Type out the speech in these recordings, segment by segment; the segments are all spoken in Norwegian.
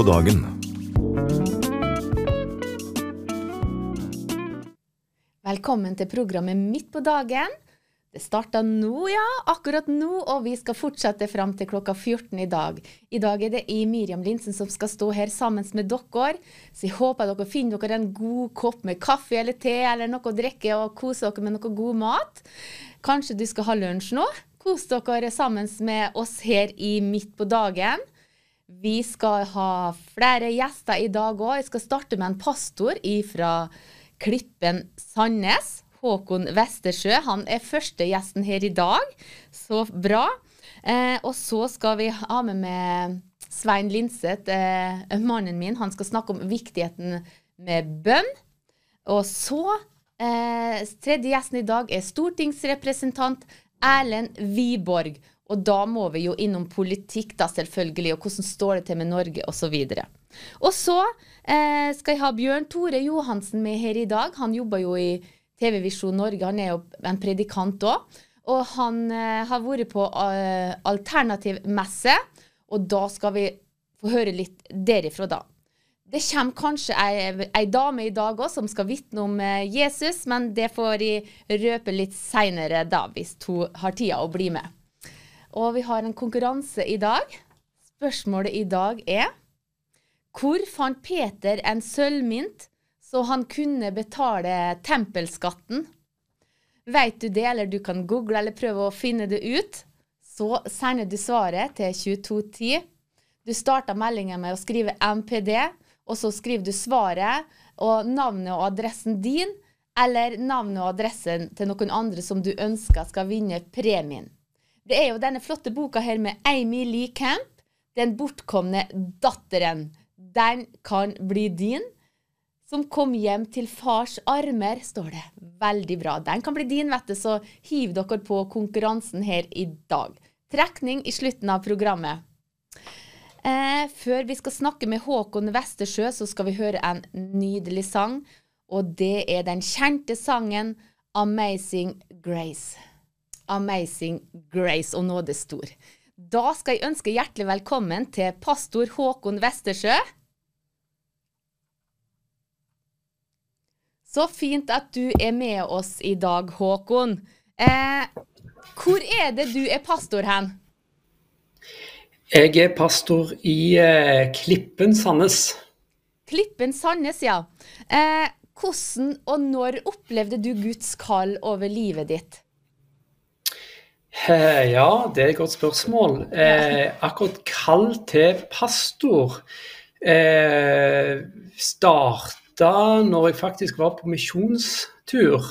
på dagen. Velkommen til programmet Midt på dagen. Det starter nå, ja. Akkurat nå, og vi skal fortsette fram til klokka 14 i dag. I dag er det jeg, Miriam Linsen, som skal stå her sammen med dere. Så jeg håper dere finner dere en god kopp med kaffe eller te eller noe å drikke, og koser dere med noe god mat. Kanskje du skal ha lunsj nå? Kos dere sammen med oss her i Midt på dagen. Vi skal ha flere gjester i dag òg. Jeg skal starte med en pastor fra Klippen Sandnes. Håkon Westersjø. Han er første gjesten her i dag. Så bra. Eh, og så skal vi ha med med Svein Linseth, eh, mannen min. Han skal snakke om viktigheten med bønn. Og så eh, Tredje gjesten i dag er stortingsrepresentant Erlend Wiborg. Og da må vi jo innom politikk, da selvfølgelig, og hvordan står det til med Norge osv. Og så eh, skal jeg ha Bjørn Tore Johansen med her i dag. Han jobber jo i TV Visjon Norge. Han er jo en predikant òg. Og han eh, har vært på uh, alternativmesse, og da skal vi få høre litt derifra, da. Det kommer kanskje ei, ei dame i dag òg som skal vitne om uh, Jesus, men det får jeg røpe litt seinere, da, hvis hun har tida å bli med. Og vi har en konkurranse i dag. Spørsmålet i dag er Hvor fant Peter en sølvmynt så han kunne betale tempelskatten. Veit du det, eller du kan google eller prøve å finne det ut, så sender du svaret til 2210. Du starter meldingen med å skrive MPD, og så skriver du svaret og navnet og adressen din, eller navnet og adressen til noen andre som du ønsker skal vinne premien. Det er jo denne flotte boka her med Amy Lee Camp, 'Den bortkomne datteren'. Den kan bli din som kom hjem til fars armer, står det. Veldig bra. Den kan bli din, vet du, så hiv dere på konkurransen her i dag. Trekning i slutten av programmet. Eh, før vi skal snakke med Håkon Westersjø, så skal vi høre en nydelig sang. Og det er den kjente sangen 'Amazing Grace'. Amazing Grace og nåde stor. Da skal jeg ønske hjertelig velkommen til pastor Håkon Westersjø. Så fint at du er med oss i dag, Håkon. Eh, hvor er det du er pastor hen? Jeg er pastor i eh, Klippen Sandnes. Klippen Sandnes, ja. Eh, hvordan og når opplevde du Guds kall over livet ditt? Eh, ja, det er et godt spørsmål. Eh, akkurat kall til pastor eh, starta når jeg faktisk var på misjonstur.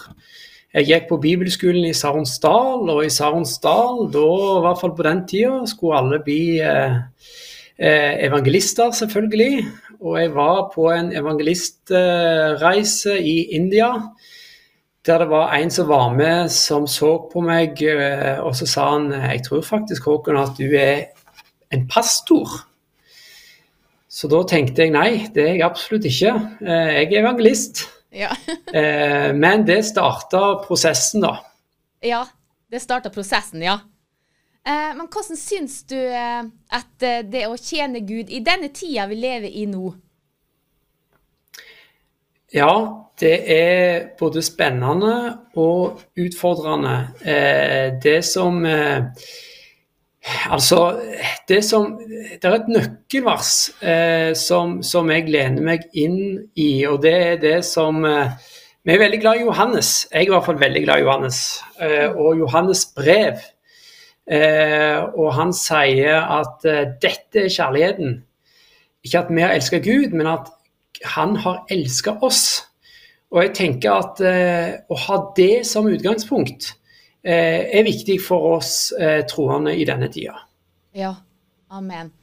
Jeg gikk på bibelskolen i Saronsdal, og i Saronsdal, da, i hvert fall på den tida, skulle alle bli eh, eh, evangelister, selvfølgelig. Og jeg var på en evangelistreise i India. Der det var en som var med, som så på meg, eh, og så sa han jeg tror faktisk Håkon at du er en pastor. Så da tenkte jeg nei, det er jeg absolutt ikke. Eh, jeg er evangelist. Ja. Eh, men det starta prosessen, da. Ja, det starta prosessen, ja. Men hvordan syns du at det å tjene Gud i denne tida vi lever i nå? Ja, det er både spennende og utfordrende. Det som Altså, det, som, det er et nøkkelvers eh, som, som, jeg lener meg inn i, og det er det som eh, Vi er veldig glad i Johannes. Jeg er i hvert fall veldig glad i Johannes. Eh, og Johannes brev. Eh, og han sier at eh, dette er kjærligheten. Ikke at vi har elska Gud, men at han har elska oss. Og jeg tenker at eh, å ha det som utgangspunkt Eh, er viktig for oss eh, troende i denne tida. Ja, amen.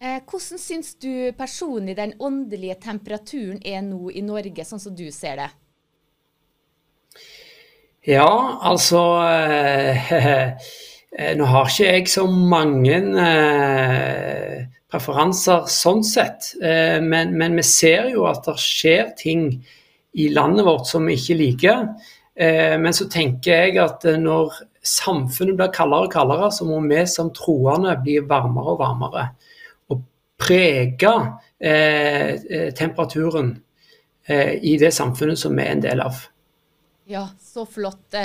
Eh, hvordan syns du personlig den åndelige temperaturen er nå i Norge, sånn som du ser det? Ja, altså Nå har ikke jeg så mange preferanser sånn sett, men, men vi ser jo at det skjer ting i landet vårt som vi ikke liker. Eh, men så tenker jeg at eh, når samfunnet blir kaldere og kaldere, så må vi som troende bli varmere og varmere. Og prege eh, temperaturen eh, i det samfunnet som vi er en del av. Ja, så flott.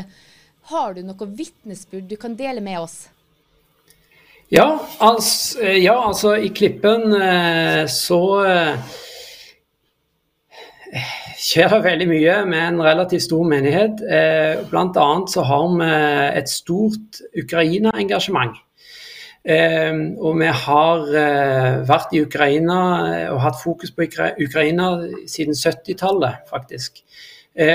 Har du noe vitnesbyrd du kan dele med oss? Ja, altså, ja, altså i Klippen så skjer veldig mye med en relativt stor menighet. Eh, blant annet så har vi et stort Ukraina-engasjement. Eh, og vi har eh, vært i Ukraina og hatt fokus på Ukraina siden 70-tallet, faktisk.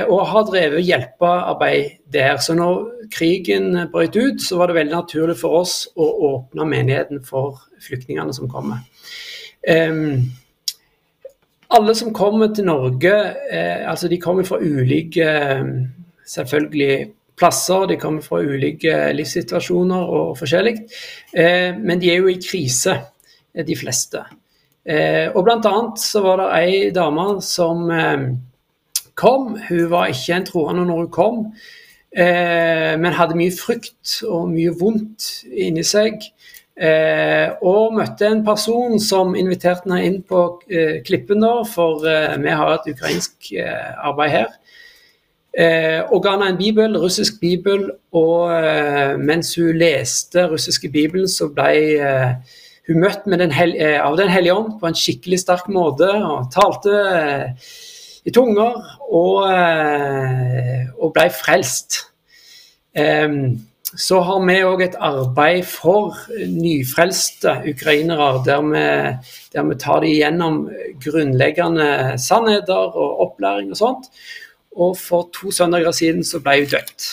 Og har drevet hjelpearbeid der. Så når krigen brøt ut, så var det veldig naturlig for oss å åpne menigheten for flyktningene som kommer. Alle som kommer til Norge, eh, altså de kommer fra ulike eh, selvfølgelig plasser, de kommer fra ulike livssituasjoner og forskjellig. Eh, men de er jo i krise, eh, de fleste. Eh, og blant annet så var det ei dame som eh, kom. Hun var ikke en troende når hun kom, men hadde mye frykt og mye vondt inni seg. Eh, og møtte en person som inviterte meg inn på eh, Klippen, da, for eh, vi har et ukrainsk arbeid her. Og ga henne en bibel, russisk bibel, og mens hun leste russiske bibelen, så ble hun møtt den av Den hellige ånd på en skikkelig sterk måte, og talte i tunger, og, og ble frelst. Um, så har vi òg et arbeid for nyfrelste ukrainere, der vi, der vi tar dem gjennom grunnleggende sannheter og opplæring og sånt. Og for to søndager siden så ble hun døpt.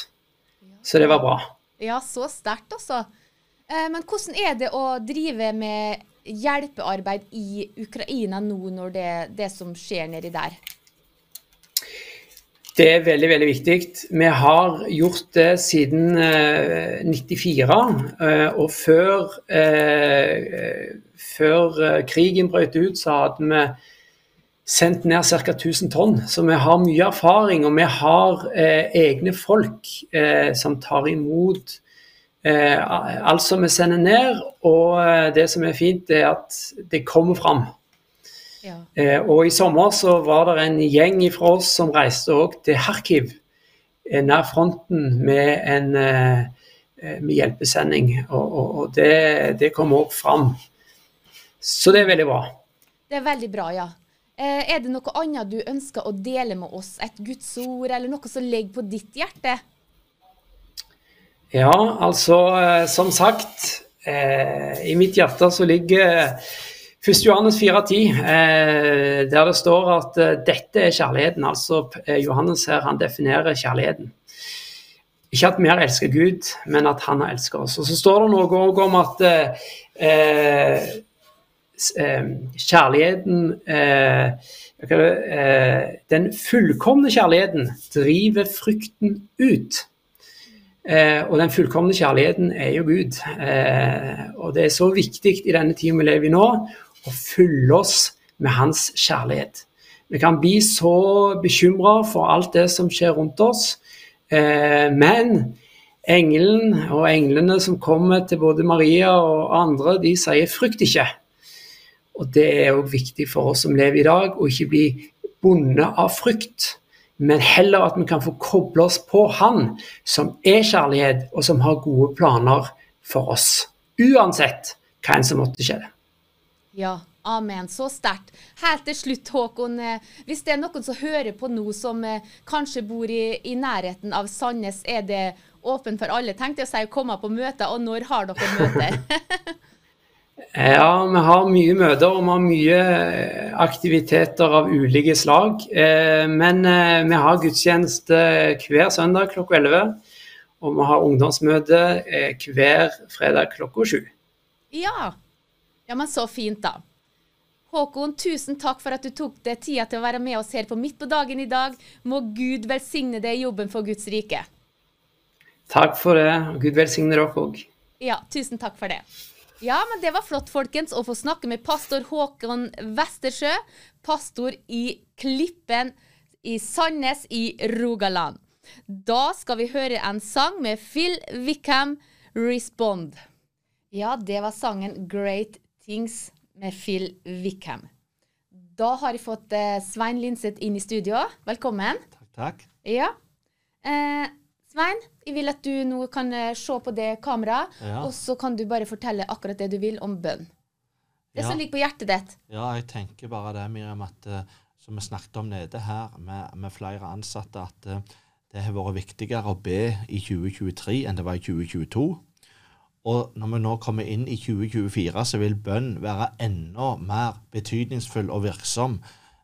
Så det var bra. Ja, så sterkt, altså. Eh, men hvordan er det å drive med hjelpearbeid i Ukraina nå, når det, det som skjer nedi der? Det er veldig veldig viktig. Vi har gjort det siden eh, 94. Eh, og før, eh, før eh, krigen brøt ut, så hadde vi sendt ned ca. 1000 tonn. Så vi har mye erfaring, og vi har eh, egne folk eh, som tar imot alt som vi sender ned. Og det som er fint, er at det kommer fram. Ja. Eh, og i sommer så var det en gjeng fra oss som reiste òg til Kharkiv, eh, nær fronten, med en eh, med hjelpesending. Og, og, og det, det kom òg fram. Så det er veldig bra. Det er veldig bra, ja. Er det noe annet du ønsker å dele med oss? Et Guds ord, eller noe som ligger på ditt hjerte? Ja, altså som sagt I mitt hjerte så ligger 1. Johannes 4,10, eh, der det står at eh, dette er kjærligheten. Altså eh, Johannes her, han definerer kjærligheten. Ikke at vi har elsket Gud, men at han har elsket oss. Og Så står det noe òg om at eh, eh, kjærligheten Den fullkomne kjærligheten driver frykten ut. og den fullkomne kjærligheten er jo Gud. og det er så viktig i denne tiden vi lever i nå, og fylle oss med hans kjærlighet. Vi kan bli så bekymra for alt det som skjer rundt oss, eh, men engelen og englene som kommer til både Maria og andre, de sier 'frykt ikke'. Og Det er òg viktig for oss som lever i dag, å ikke bli bundet av frykt, men heller at vi kan få koble oss på Han som er kjærlighet, og som har gode planer for oss. Uansett hva enn som måtte skje. Ja, amen. Så sterkt. Helt til slutt, Håkon. Eh, hvis det er noen som hører på nå, som eh, kanskje bor i, i nærheten av Sandnes, er det åpent for alle? Tenkte jeg å si å komme på møter, og når har dere møter? ja, vi har mye møter og vi har mye eh, aktiviteter av ulike slag. Men vi har gudstjeneste hver søndag klokka 11. Og vi har ungdomsmøte hver fredag klokka 7. Ja, ja, men så fint, da. Håkon, tusen takk for at du tok deg tida til å være med oss her på Midt på dagen i dag. Må Gud velsigne deg i jobben for Guds rike. Takk for det. Gud velsigne dere òg. Ja, tusen takk for det. Ja, men det var flott, folkens, å få snakke med pastor Håkon Westersjø, pastor i Klippen i Sandnes i Rogaland. Da skal vi høre en sang med Phil Wickham, 'Respond'. Ja, det var sangen 'Great Things med Phil Wickham. Da har jeg fått eh, Svein Linseth inn i studio. Velkommen. Takk, takk. Ja. Eh, Svein, jeg vil at du nå kan eh, se på det kameraet, Ja. og så kan du bare fortelle akkurat det du vil om bønn. Det Ja. som ligger på hjertet ditt. Ja, jeg tenker bare det, Miriam, at eh, som vi snakket om nede her med, med flere ansatte, at det har vært viktigere å be i 2023 enn det var i 2022. Og når vi nå kommer inn i 2024, så vil bønn være enda mer betydningsfull og virksom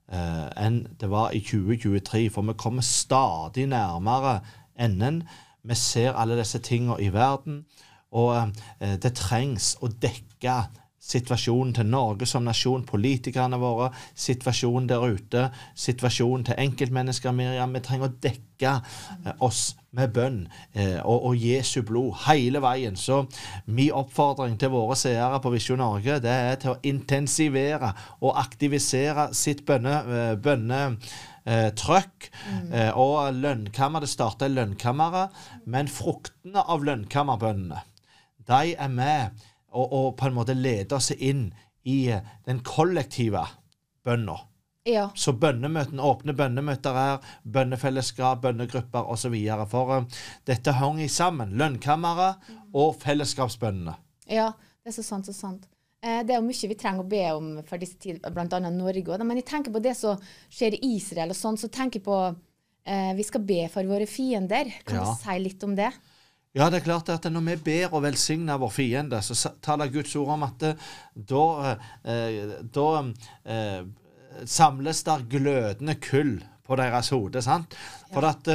eh, enn det var i 2023. For vi kommer stadig nærmere enden. Vi ser alle disse tingene i verden, og eh, det trengs å dekke situasjonen til Norge som nasjon, politikerne våre, situasjonen der ute, situasjonen til enkeltmennesker, Miriam. Vi trenger å dekke eh, oss med bønn eh, og, og Jesu blod hele veien. Så min oppfordring til våre seere på Visjon Norge det er til å intensivere og aktivisere sitt bønne, eh, bønne eh, trøkk. Eh, og lønnkammer, det starter i lønnkammeret, men fruktene av lønnkammerbønnene, de er med og, og på en måte leder oss inn i den kollektive bønna. Ja. Så bønnemøtene, åpne bønnemøter her, bønnefellesskap, bønnegrupper osv. For eh, dette hang sammen. Lønnkammeret og fellesskapsbønnene. ja. Det er så sant, så sant. Eh, det er jo mye vi trenger å be om for disse tider, bl.a. Norge også. Men jeg tenker på det som skjer i Israel og sånn, så tenker jeg på eh, Vi skal be for våre fiender. Kan Ja. du si litt om det? Ja, det er klart at når vi ber og velsigner vår fiende, så taler Guds ord om at eh, da, eh, da eh, samles der glødende kull på deres hode. sant? For at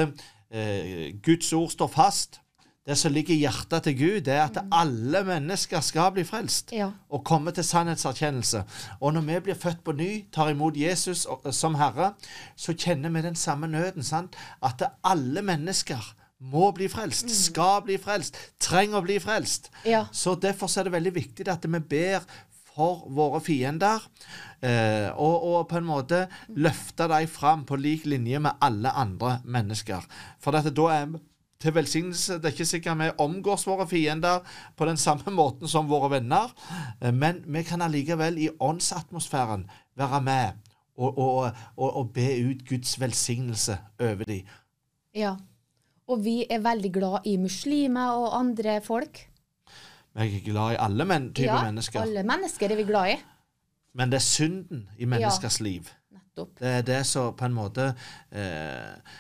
eh, Guds ord står fast. Det som ligger i hjertet til Gud, det er at alle mennesker skal bli frelst Ja. og komme til sannhetserkjennelse. Og når vi blir født på ny, tar imot Jesus som Herre, så kjenner vi den samme nøden. sant? At alle mennesker må bli frelst, skal bli frelst, trenger å bli frelst. Ja. Så Derfor er det veldig viktig at vi ber for våre fiender, eh, og, og på en måte løfte dem fram på lik linje med alle andre mennesker. For dette, da er til velsignelse. Det er ikke sikkert vi omgås våre fiender på den samme måten som våre venner, eh, men vi kan allikevel i åndsatmosfæren være med og, og, og, og be ut Guds velsignelse over dem. ja. Og vi er veldig glad i muslimer og andre folk. Vi er glad i alle men, typer ja, mennesker, alle mennesker er vi glad i. men det er synden i menneskers liv. Nettopp. Det er det som på en måte eh,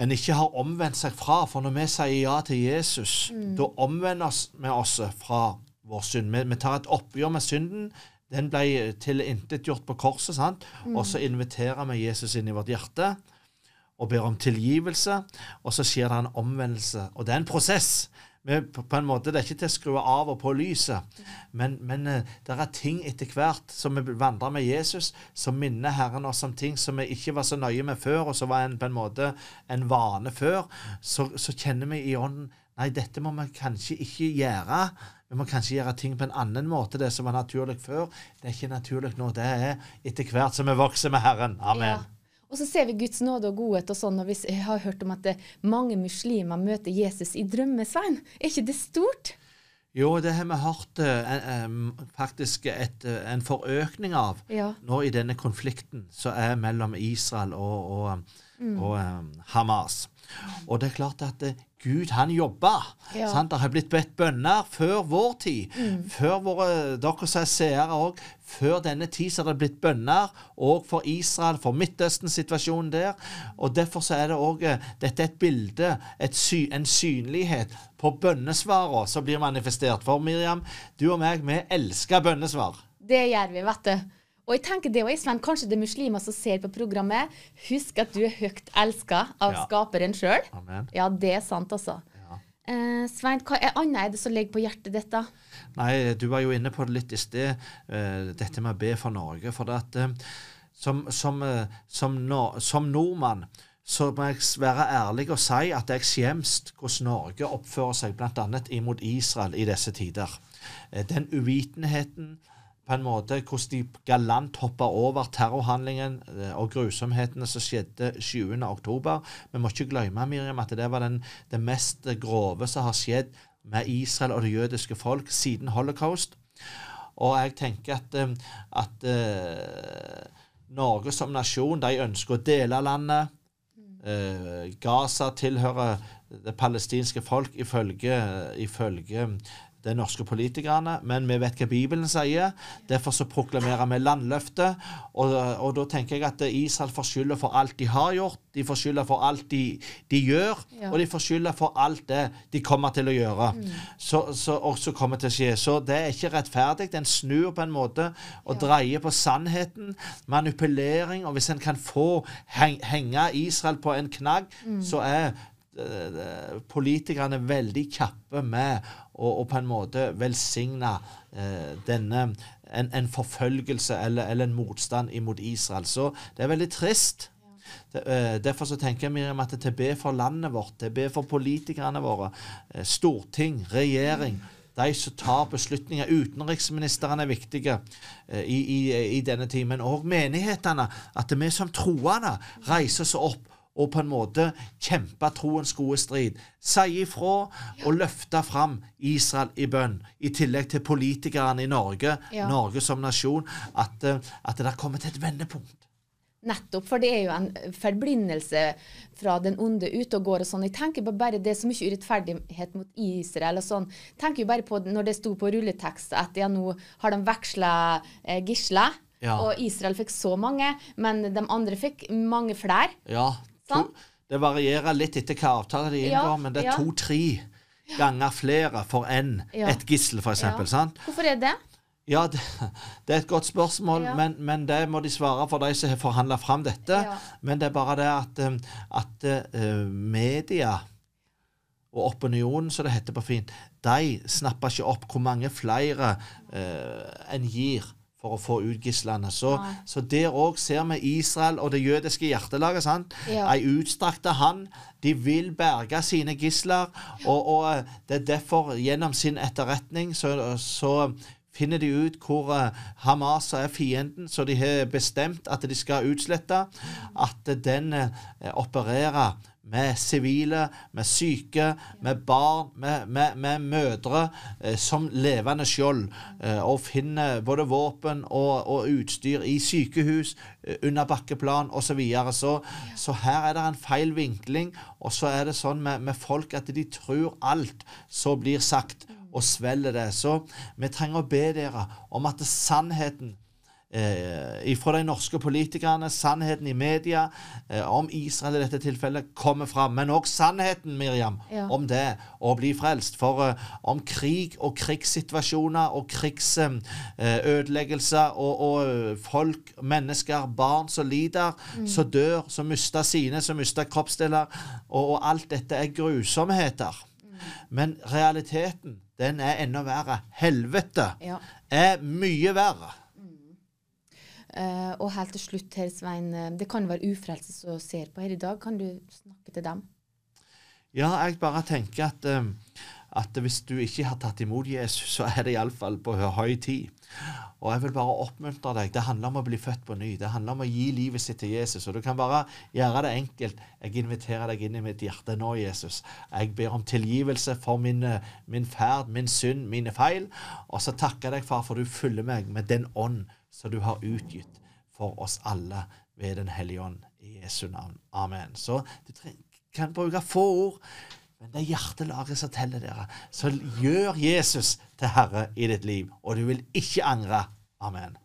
en ikke har omvendt seg fra. For når vi sier ja til Jesus, da omvender vi oss fra vår synd. Vi, vi tar et oppgjør med synden. Den ble tilintetgjort på korset, sant? og så inviterer vi Jesus inn i vårt hjerte og ber om tilgivelse, og så skjer det en omvendelse. Og det er en prosess. På, på en måte, Det er ikke til å skru av og på lyset, men, men eh, det er ting etter hvert som vi vandrer med Jesus, som minner Herren oss om ting som vi ikke var så nøye med før, og som var en, på en måte en vane før. Så, så kjenner vi i ånden Nei, dette må vi kanskje ikke gjøre. Vi må kanskje gjøre ting på en annen måte. Det som var naturlig før, det er ikke naturlig nå. Det er etter hvert som vi vokser med Herren. Amen. Ja. Og så ser vi Guds nåde og godhet og sånn, og vi har hørt om at det, mange muslimer møter Jesus i drømmesveien. Er ikke det stort? Jo, det har vi hørt eh, eh, faktisk et, eh, en forøkning av Ja. nå i denne konflikten som er mellom Israel og, og, og um, Hamas. Og det er klart at eh, Gud, han jobber. Ja. Det har blitt bedt bønner før vår tid. Før våre, dere som er seere òg. Før denne tid så har det blitt bønner òg for Israel, for Midtøsten-situasjonen der. Og derfor så er det òg Dette er et bilde, et sy, en synlighet på bønnesvarene som blir manifestert. For Miriam, du og meg, vi elsker bønnesvar. Det gjør vi, vet du. Og jeg tenker det også, Sven, Kanskje det er muslimer som ser på programmet. Husk at du er høyt elska av Ja. skaperen sjøl. Ja, det er sant, altså. Ja. Eh, Svein, hva er annet er det som ligger på hjertet ditt, da? Nei, du var jo inne på det litt i sted, eh, dette med å be for Norge. For det at eh, som, som, eh, som, no, som nordmann så må jeg være ærlig og si at jeg skjemmes hvordan Norge oppfører seg bl.a. imot Israel i disse tider. Eh, Den uvitenheten på en måte hvordan de galant hoppa over terrorhandlingen eh, og grusomhetene som skjedde 7. oktober. Vi må ikke glemme Miriam, at det var den, det mest grove som har skjedd med Israel og det jødiske folk siden holocaust. Og jeg tenker at, eh, at uh, Norge som nasjon de ønsker å dele landet. Uh, Gaza tilhører det palestinske folk ifølge, ifølge de norske politikerne, men vi vet hva Bibelen sier. Derfor så proklamerer vi landløftet. Og, og da tenker jeg at Israel får skylda for alt de har gjort, de får skylda for alt de, de gjør, Ja. og de får skylda for alt det de kommer til å gjøre. Så, så, og så kommer til å skje. Så det er ikke rettferdig. En snur på en måte og dreier på sannheten. Manipulering. Og hvis en kan få heng, henge Israel på en knagg, så er eh, politikerne veldig kjappe med å, og på en måte velsigne eh, denne en, en forfølgelse eller, eller en motstand imot Israel. Så det er veldig trist. Eh, derfor så tenker jeg Miriam, at er be for landet vårt, er be for politikerne våre, eh, storting, regjering. De som tar beslutninger. Utenriksministeren er viktige eh, i, i, i denne timen. Og menighetene. At vi som troende reiser oss opp og på en måte kjempe troens gode strid. Si ifra og løfte fram Israel i bønn, i tillegg til politikerne i Norge, Ja. Norge som nasjon, at, eh, at det der kommer til et vendepunkt. Nettopp, for det er jo en forblindelse fra den onde ute og går og sånn. Jeg tenker på bare det er så mye urettferdighet mot Israel og sånn. tenker jo bare på når det sto på rulletekst at ja, nå har de veksla eh, gisler, Ja. og Israel fikk så mange, men de andre fikk mange flere. Ja, Sant? det varierer litt etter hva avtale de Ja, inngår, men det er ja. to-tre ganger flere for enn Ja. et gissel, eksempel. Ja. sant? Hvorfor er det? Ja, det, det er et godt spørsmål, Ja. men, men det må de svare for de som har forhandla fram dette. Ja. Men det er bare det at, eh, at uh, media og opinionen, som det heter på fint, de snapper ikke opp hvor mange flere uh, en gir for å få ut gislene. Så, så der òg ser vi Israel og det jødiske hjertelaget. sant? Ja. Ei utstrakte hand. De vil berge sine gisler, og, og eh, det er derfor, gjennom sin etterretning, så, så finner de ut hvor eh, Hamas er fienden, så de har bestemt at de skal utslette. At den eh, opererer med sivile, med syke, med barn, med, med, med mødre eh, som levende skjold. Eh, og finner både våpen og, og utstyr i sykehus, eh, under bakkeplan osv. Så, videre. så Så her er det en feil vinkling. Og så er det sånn med, med folk at de tror alt som blir sagt, og svelger det. Så vi trenger å be dere om at sannheten eh, fra de norske politikerne, sannheten i media eh, om Israel i dette tilfellet, kommer fram. Men òg sannheten, Miriam, Ja. om det å bli frelst. For eh, om krig og krigssituasjoner og krigsødeleggelser og, og eh, folk, mennesker, barn som lider, som dør, som mister sine, som mister kroppsdeler, og, og alt dette er grusomheter. Men realiteten, den er enda verre. Helvete Ja. er mye verre. Eh, og helt til slutt, her, Svein, eh, det kan være ufrelse som ser på her i dag. Kan du snakke til dem? Ja, jeg bare tenker at, eh, at hvis du ikke har tatt imot Jesus, så er det iallfall på høy tid. Og jeg vil bare oppmuntre deg. Det handler om å bli født på ny. Det handler om å gi livet sitt til Jesus. Og du kan bare gjøre det enkelt. Jeg inviterer deg inn i mitt hjerte nå, Jesus. Jeg ber om tilgivelse for min, min ferd, min synd, mine feil. Og så takker jeg deg, far, for du fyller meg med den ånd som du har utgitt for oss alle ved Den hellige ånd. I Jesu navn. Amen. Så du kan bruke få ord. Men det er hjertelaget som teller dere. Så gjør Jesus til Herre i ditt liv, og du vil ikke angre. Amen.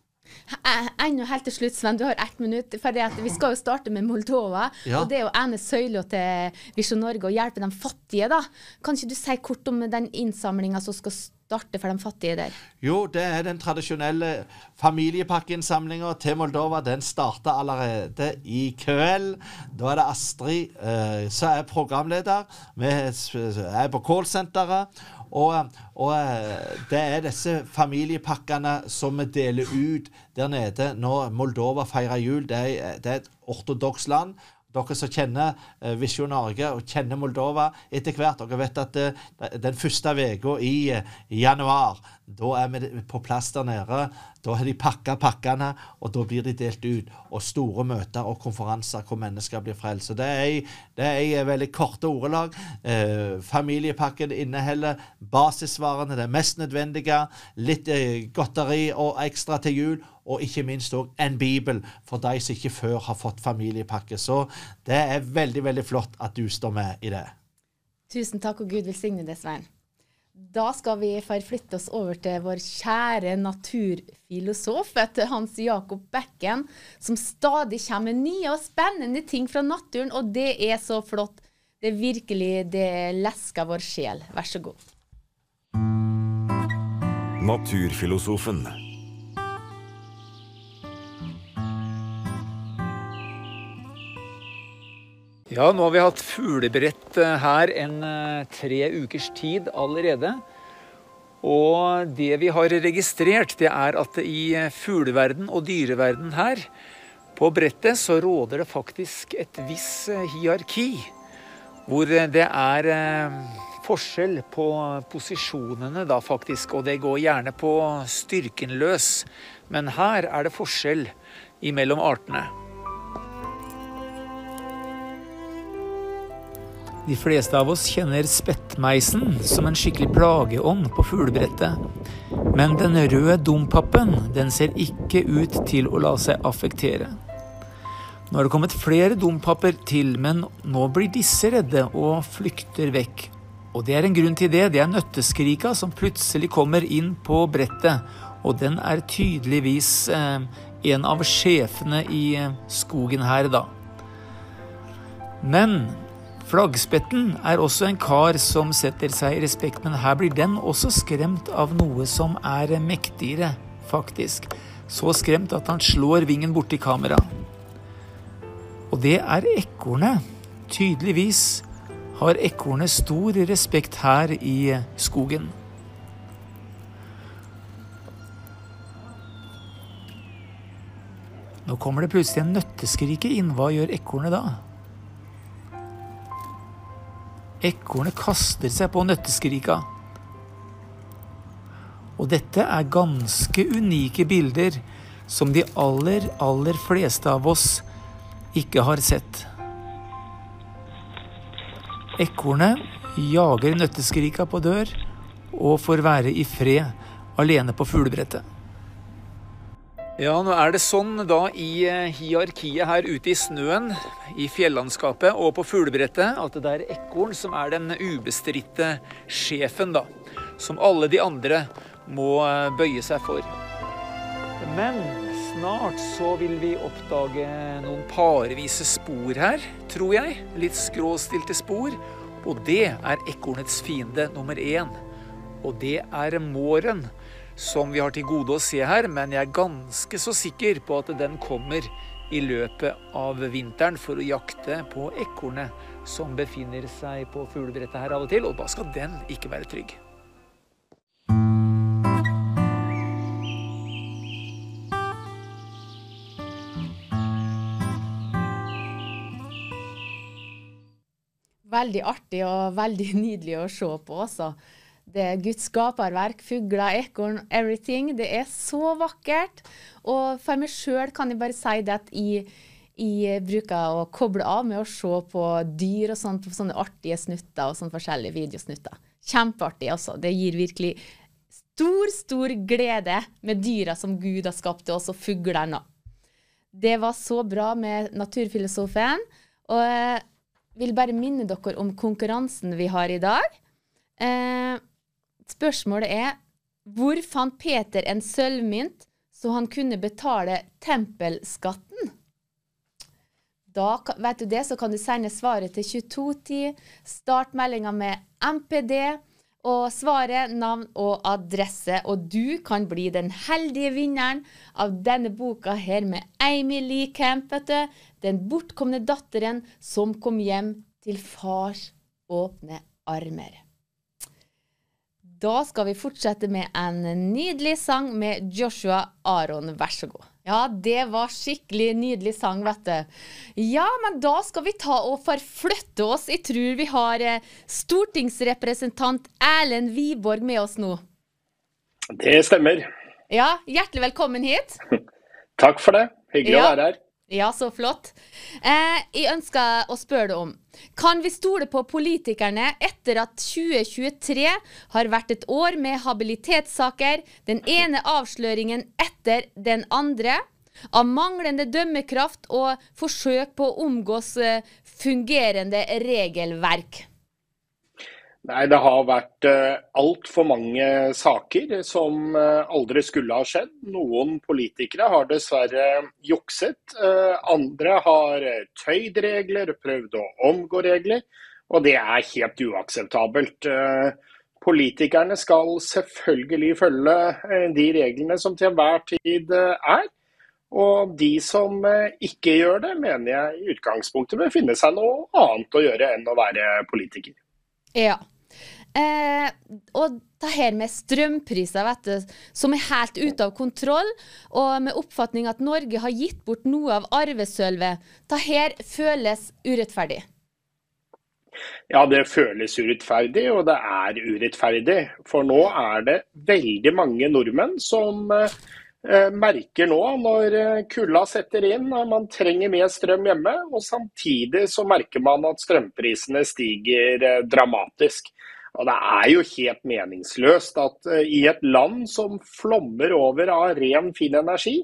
Enda helt til slutt, Sven, du har ett minutt. For vi skal jo starte med Moldova. Ja. Og det er jo ene søyla til Visjon Norge å hjelpe de fattige, da. Kan ikke du si kort om den innsamlinga som skal starte for de fattige der? Jo, det er den tradisjonelle familiepakkeinnsamlinga til Moldova. Den starter allerede i kveld. Da er det Astrid eh, som er programleder. Vi er på callsenteret. Og, og eh, det er disse familiepakkene som vi deler ut der nede når Moldova feirer jul. Det er, det er et ortodoks land. Dere som kjenner eh, Visjon Norge og kjenner Moldova etter hvert, dere vet at eh, den første uka i eh, januar, Da er vi på plass der nede. Da har de pakka pakkene, og da blir de delt ut. Og store møter og konferanser hvor mennesker blir frelst. Det er, i, det er i veldig korte ordelag. Eh, familiepakken inneholder basisvarene, det mest nødvendige, litt eh, godteri og ekstra til jul, og ikke minst òg en bibel for de som ikke før har fått familiepakke. Så det er veldig, veldig flott at du står med i det. Tusen takk, og Gud velsigne deg, Svein. Da skal vi forflytte oss over til vår kjære naturfilosof, til Hans Jakob Bekken, som stadig kommer med nye og spennende ting fra naturen, og det er så flott. Det er virkelig det lesker vår sjel. Vær så god. Naturfilosofen. Ja, nå har vi hatt fuglebrett eh, her en eh, tre ukers tid allerede. Og det vi har registrert, det er at i eh, fugleverden og dyreverden her på brettet så råder det faktisk et viss hierarki. Hvor det er forskjell på posisjonene da faktisk, og det går gjerne på styrken løs. Men her er det forskjell imellom artene. De fleste av oss kjenner spettmeisen som en skikkelig plageånd på fuglebrettet. Men den røde dompapen den ser ikke ut til å la seg affektere. Nå har det kommet flere dompapper til, men nå blir disse redde og flykter vekk. Og det er en grunn til det. Det er nøtteskrika som plutselig kommer inn på brettet. Og den er tydeligvis eh, en av sjefene i eh, skogen her, da. Men Flaggspetten er også en kar som setter seg i respekt, men her blir den også skremt av noe som er mektigere, faktisk. Så skremt at han slår vingen borti kamera. Og det er ekornet. Tydeligvis har ekornet stor respekt her i skogen. Nå kommer det plutselig en nøtteskrike inn. Hva gjør ekornet da? Ekornet kaster seg på nøtteskrika. Og dette er ganske unike bilder som de aller, aller fleste av oss ikke har sett. Ekornet jager nøtteskrika på dør og får være i fred alene på fuglebrettet. Ja, nå er det sånn da i eh, hierarkiet her ute i snøen, i fjellandskapet og på fuglebrettet, at det er ekorn som er den ubestridte sjefen, da. Som alle de andre må eh, bøye seg for. Men snart så vil vi oppdage noen parvise spor her, tror jeg. Litt skråstilte spor. Og det er ekornets fiende nummer én. Og det er måren som vi har til gode å se her, men jeg er ganske så sikker på at den kommer i løpet av vinteren for å jakte på ekornet som befinner seg på fuglebrettet her av og til, og da skal den ikke være trygg. Veldig artig og veldig nydelig å se på, altså. Det er Guds skaperverk, fugler, ekorn, everything. Det er så vakkert. Og for meg sjøl kan jeg bare si det at jeg, jeg, bruker å koble av med å se på dyr og sånt, på sånne artige snutter og sånne forskjellige videosnutter. Kjempeartig, altså. Det gir virkelig stor, stor glede med dyra som Gud har skapt og fuglene. Det var så bra med naturfilosofen. Og jeg vil bare minne dere om konkurransen vi har i dag. Eh, Spørsmålet er hvor fant Peter en sølvmynt så han kunne betale tempelskatten? Da vet du det, så kan du sende svaret til 2210. Start meldinga med MPD og svaret, navn og adresse. Og du kan bli den heldige vinneren av denne boka her med Amy Lee Camp, vet du. Den bortkomne datteren som kom hjem til fars åpne armer. Da skal vi fortsette med en nydelig sang med Joshua Aron. Vær så god. Ja, det var skikkelig nydelig sang, vet du. Ja, men da skal vi ta og forflytte oss. Jeg tror vi har eh, stortingsrepresentant Erlend Wiborg med oss nå. Det stemmer. Ja, Hjertelig velkommen hit. Takk for det. Hyggelig Ja. å være her. Ja, så flott. Eh, jeg ønsker å spørre deg om Kan vi stole på politikerne etter at 2023 har vært et år med habilitetssaker, den ene avsløringen etter den andre, av manglende dømmekraft og forsøk på å omgås eh, fungerende regelverk? Nei, det har vært uh, altfor mange saker som eh, aldri skulle ha skjedd. Noen politikere har dessverre jukset. eh, andre har eh, tøyd regler, prøvd å omgå regler. Og det er helt uakseptabelt. Eh, politikerne skal selvfølgelig følge eh, de reglene som til enhver tid eh, er. Og de som eh, ikke gjør det, mener jeg i utgangspunktet bør finne seg noe annet å gjøre enn å være politiker. Ja. Eh, og det her med strømpriser, vet du, som er helt ute av kontroll, og med oppfatning at Norge har gitt bort noe av arvesølvet, det her føles urettferdig. Ja, det føles urettferdig, og det er urettferdig. For nå er det veldig mange nordmenn som eh, merker nå når eh, kulda setter inn at man trenger mer strøm hjemme, og samtidig så merker man at strømprisene stiger eh, dramatisk. Og Det er jo helt meningsløst at eh, i et land som flommer over av ren, fin energi,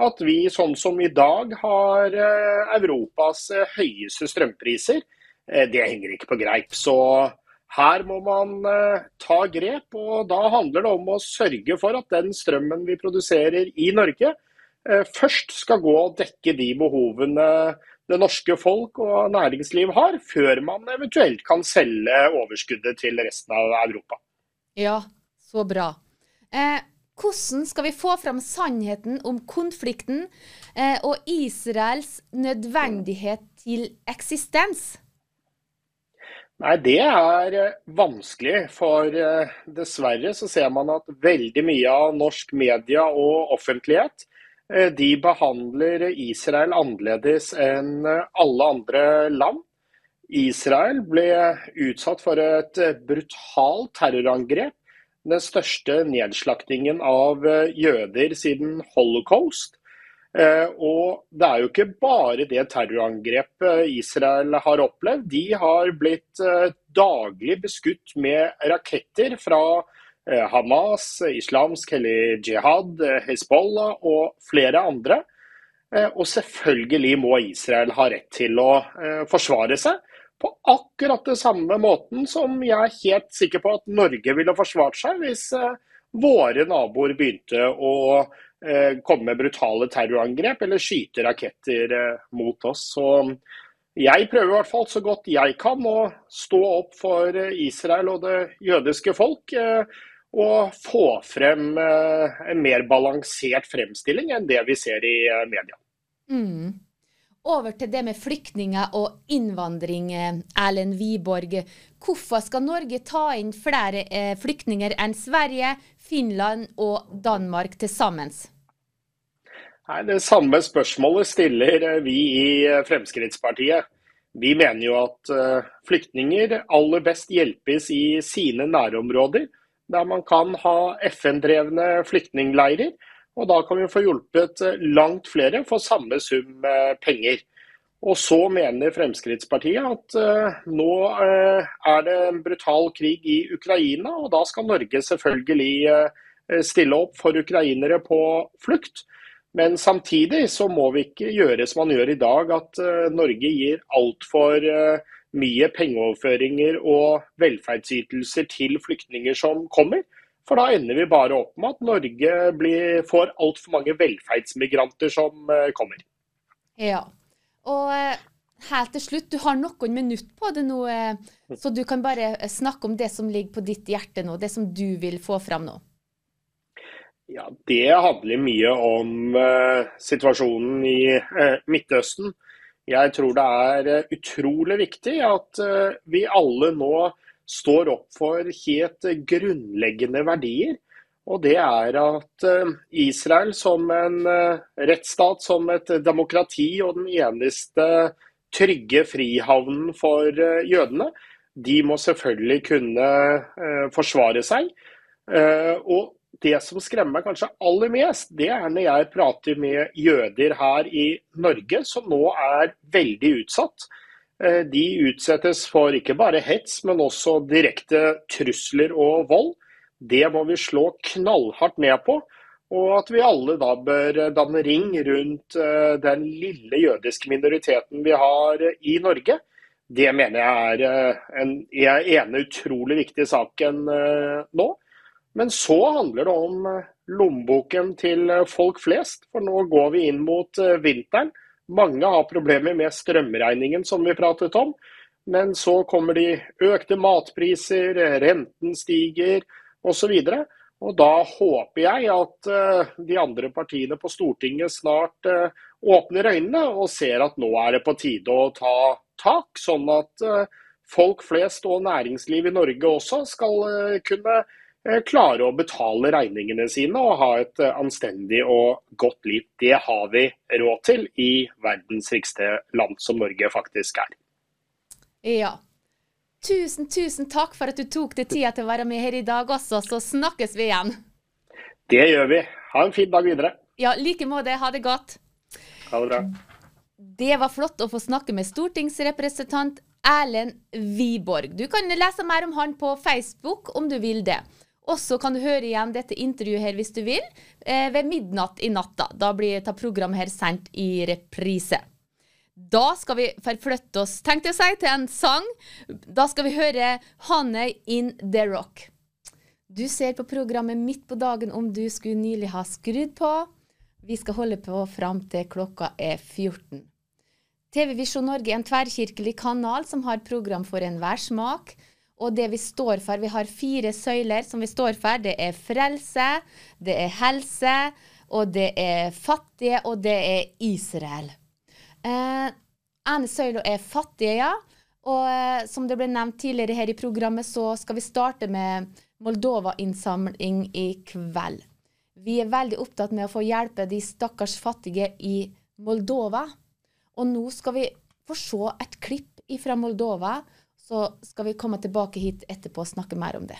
at vi sånn som i dag har eh, Europas eh, høyeste strømpriser. Det henger ikke på greip. Så her må man ta grep, og da handler det om å sørge for at den strømmen vi produserer i Norge, først skal gå og dekke de behovene det norske folk og næringsliv har, før man eventuelt kan selge overskuddet til resten av Europa. Ja, så bra. Eh, hvordan skal vi få fram sannheten om konflikten eh, og Israels nødvendighet til eksistens? Nei, det er eh, vanskelig, for eh, dessverre så ser man at veldig mye av norsk media og offentlighet de behandler Israel annerledes enn eh, alle andre land. Israel ble utsatt for et eh, brutalt terrorangrep. Den største nedslaktingen av eh, jøder siden holocaust. Eh, Og det er jo ikke bare det terrorangrepet Israel har opplevd. De har blitt eh, daglig beskutt med raketter fra eh, Hamas, Islamsk hellig jihad, Hizbollah Hezbollah og flere andre. Eh, Og selvfølgelig må Israel ha rett til å eh, forsvare seg på akkurat det samme måten som jeg er helt sikker på at Norge ville forsvart seg hvis eh, våre naboer begynte å eh, komme med brutale terrorangrep eller skyte raketter eh, mot oss. Så jeg prøver i hvert fall så godt jeg kan å stå opp for eh, Israel og det jødiske folk. Og få frem eh, en mer balansert fremstilling enn det vi ser i eh, media. Mm. Over til det med flyktninger og innvandring, eh, Erlend Wiborg. Hvorfor skal Norge ta inn flere flyktninger enn Sverige, Finland og Danmark til sammen? Det samme spørsmålet stiller vi i Fremskrittspartiet. Vi mener jo at flyktninger aller best hjelpes i sine nærområder, der man kan ha FN-drevne flyktningleirer. Og da kan vi få hjulpet eh, langt flere for samme sum eh, penger. Og så mener Fremskrittspartiet at uh, nå uh, er det en brutal krig i Ukraina, og da skal Norge selvfølgelig uh, stille opp for ukrainere på flukt. Men samtidig så må vi ikke gjøre som man gjør i dag, at Norge gir altfor uh, mye pengeoverføringer og velferdsytelser til flyktninger som kommer. For da ender vi bare opp med at Norge blir, får altfor mange velferdsmigranter som eh, kommer. Ja. Og eh, helt til slutt, du har noen minutter på det nå, eh, så du kan bare snakke om det som ligger på ditt hjerte nå, det som du vil få fram nå. Ja, Det handler mye om uh, situasjonen i uh, Midtøsten. Jeg tror det er eh, utrolig viktig at eh, vi alle nå står opp for helt grunnleggende verdier. Og det er at eh, Israel som en rettsstat, som et demokrati og den eneste trygge frihavnen for jødene, de må selvfølgelig kunne forsvare seg. Og det som skremmer meg kanskje aller mest, det er når jeg prater med jøder her i Norge, som nå er veldig utsatt. Eh, de utsettes for ikke bare hets, men også direkte trusler og vold. Det må vi slå knallhardt ned på. Og at vi alle da bør danne ring rundt eh, den lille jødiske minoriteten vi har i Norge. Det mener jeg er eh, en, ene utrolig viktige saken nå. Men så handler det om lommeboken til folk flest. For nå går vi inn mot vinteren. Mange har problemer med strømregningen, som vi pratet om. Men så kommer de økte matpriser, renten stiger osv. Og, og da håper jeg at de andre partiene på Stortinget snart åpner øynene og ser at nå er det på tide å ta tak, sånn at folk flest og næringsliv i Norge også skal kunne Eh, klare å betale regningene sine og ha et eh, anstendig og godt liv. Det har vi råd til i verdens rikeste land, som Norge faktisk er. Ja. Tusen, tusen takk for at du tok deg tida til å være med her i dag også, så snakkes vi igjen. Det gjør vi. Ha en fin dag videre. Ja, like måte. Ha det godt. Ha det bra. Det var flott å få snakke med stortingsrepresentant Erlend Wiborg. Du kan lese mer om han på Facebook om du vil det. Og så kan du høre igjen dette intervjuet her hvis du vil, eh, ved midnatt i natta. Da blir dette programmet her sendt i reprise. Da skal vi forflytte oss, tenkte jeg å si, til en sang. Da skal vi høre Hanøy in the Rock'. Du ser på programmet midt på dagen om du skulle nylig ha skrudd på. Vi skal holde på fram til klokka er 14. TV Visjon Norge er en tverrkirkelig kanal som har program for enhver smak og det vi står for. Vi har fire søyler som vi står for. Det er frelse, det er helse, og det er fattige, og det er Israel. Eh, ene er fattige, ja. Og eh, som det ble nevnt tidligere her i programmet, så skal vi starte med Moldova-innsamling i kveld. Vi er veldig opptatt med å få hjelpe de stakkars fattige i Moldova. Og nå skal vi få se et klipp fra Moldova så skal vi komme tilbake hit etterpå og snakke mer om det.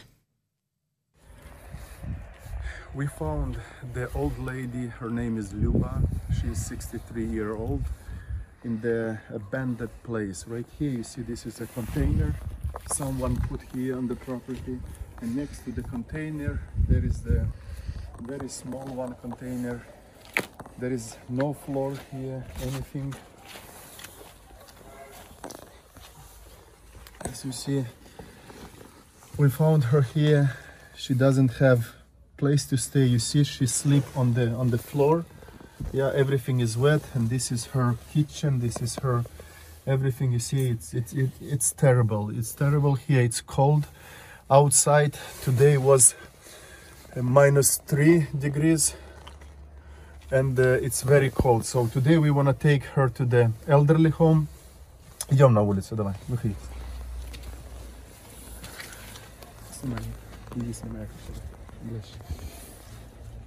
We found the old lady, her name is Luba. She's 63 year old in the abandoned place. Right here you see this is a container someone put here on the property and next to the container there is the very small one container. There is no floor here, anything as you see we found her here she doesn't have place to stay you see she sleep on the on the floor yeah everything is wet and this is her kitchen this is her everything you see it's it's it, it's terrible it's terrible here it's cold outside today was minus three degrees and uh, it's very cold so today we want to take her to the elderly home идем на улицу давай выходи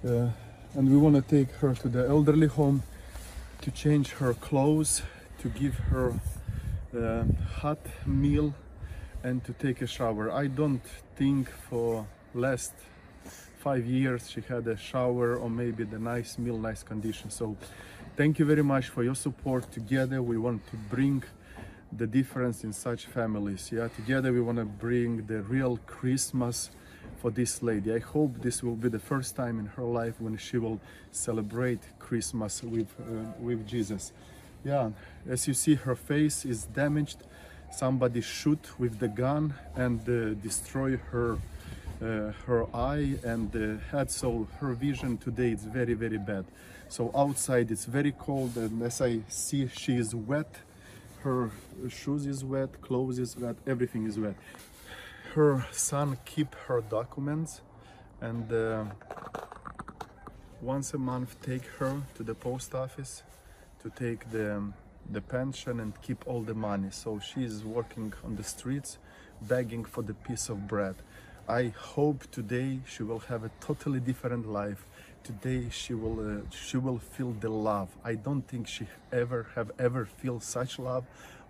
uh, and we want to take her to the elderly home to change her clothes, to give her uh, hot meal and to take a shower. I don't think for last five years she had a shower or maybe the nice meal, nice condition. So thank you very much for your support. Together we want to bring the difference in such families. Yeah, together we want to bring the real Christmas for this lady. I hope this will be the first time in her life when she will celebrate Christmas with uh, with Jesus. Yeah, as you see, her face is damaged. Somebody shoot with the gun and uh, destroy her uh, her eye and the head. So her vision today is very very bad. So outside it's very cold, and as I see, she is wet her shoes is wet, clothes is wet, everything is wet. Her son keep her documents and uh, once a month take her to the post office to take the, the pension and keep all the money. So she is working on the streets begging for the piece of bread. I hope today she will have a totally different life today she will uh, she will feel the love i don't think she ever have ever feel such love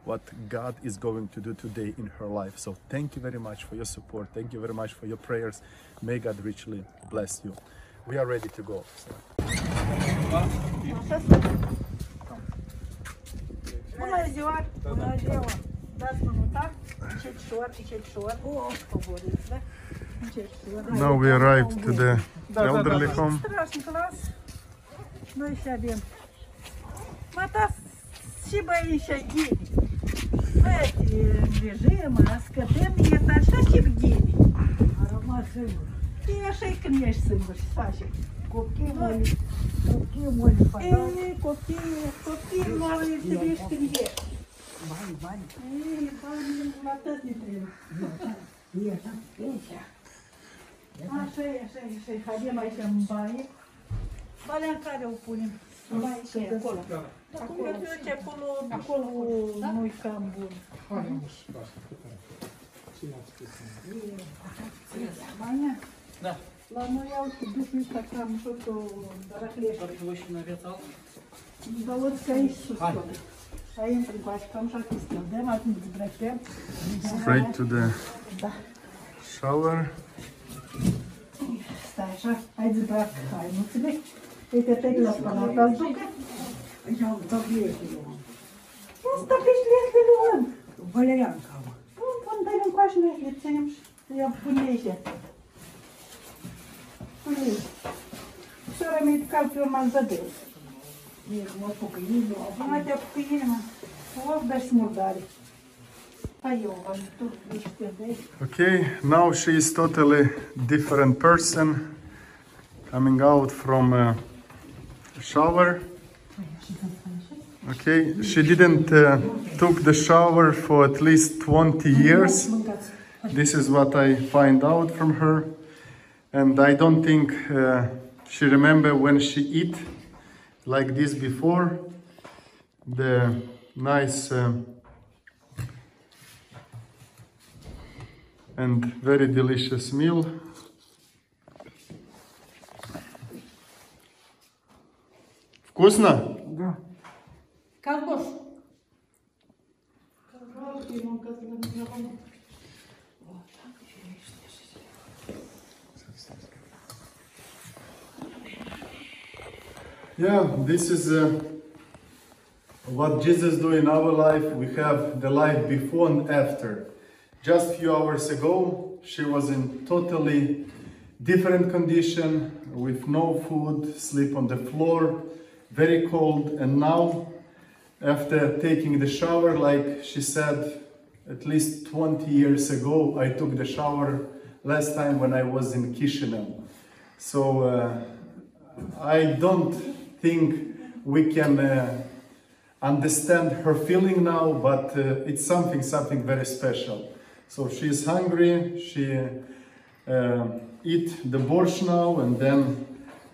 what God is going to do today in her life. So thank you very much for your support. Thank you very much for your prayers. May God richly bless you. We are ready to go. Now we arrived to the elderly home. Страшный класс. Ну еще один. Мата спасибо еще гиви. Ну, эти режимы, а с катем ну, э, я таша чип гиви. Аромат. И я шейк не ешь сыр, Саша. Купки моли. Купки моли потом. Эй, купки, купки моли тебе Эй, бань, матас Așa e, așa e, așa e. Haidem aici în baie. Balea în care o punem? Aici, acolo. Acum eu ce acolo, acolo nu-i cam bun. Hai, am Da. La noi au dus ăsta cam tot o daraclești. Dar voi și în viața altă? Dar văd că aici sus tot. Aici în coașe, cam așa că stădem, atunci îmbrăcăm. Straight to the da. shower. Сташа, айди бакай. Ну тебе это пять лет понадобится. Я добьюсь. Просто пришли лет он. Валерьянка. Он дали каждый лицем. Я в пулезе. Пулезе. Все равно ткал прямо задел. Нет, мы покинули. А мы тебя покинули. Вот дальше мы дали. Okay, now she is totally different person coming out from a shower. Okay, she didn't uh, took the shower for at least 20 years. This is what I find out from her, and I don't think uh, she remember when she eat like this before. The nice. um and very delicious meal. Вкусно? Колбас. Yeah, this is uh, what Jesus do in our life. We have the life before and after. Just a few hours ago, she was in totally different condition, with no food, sleep on the floor, very cold, and now, after taking the shower, like she said, at least 20 years ago, I took the shower last time when I was in Chisinau. So uh, I don't think we can uh, understand her feeling now, but uh, it's something, something very special. So she's hungry. She uh, eat the borscht now, and then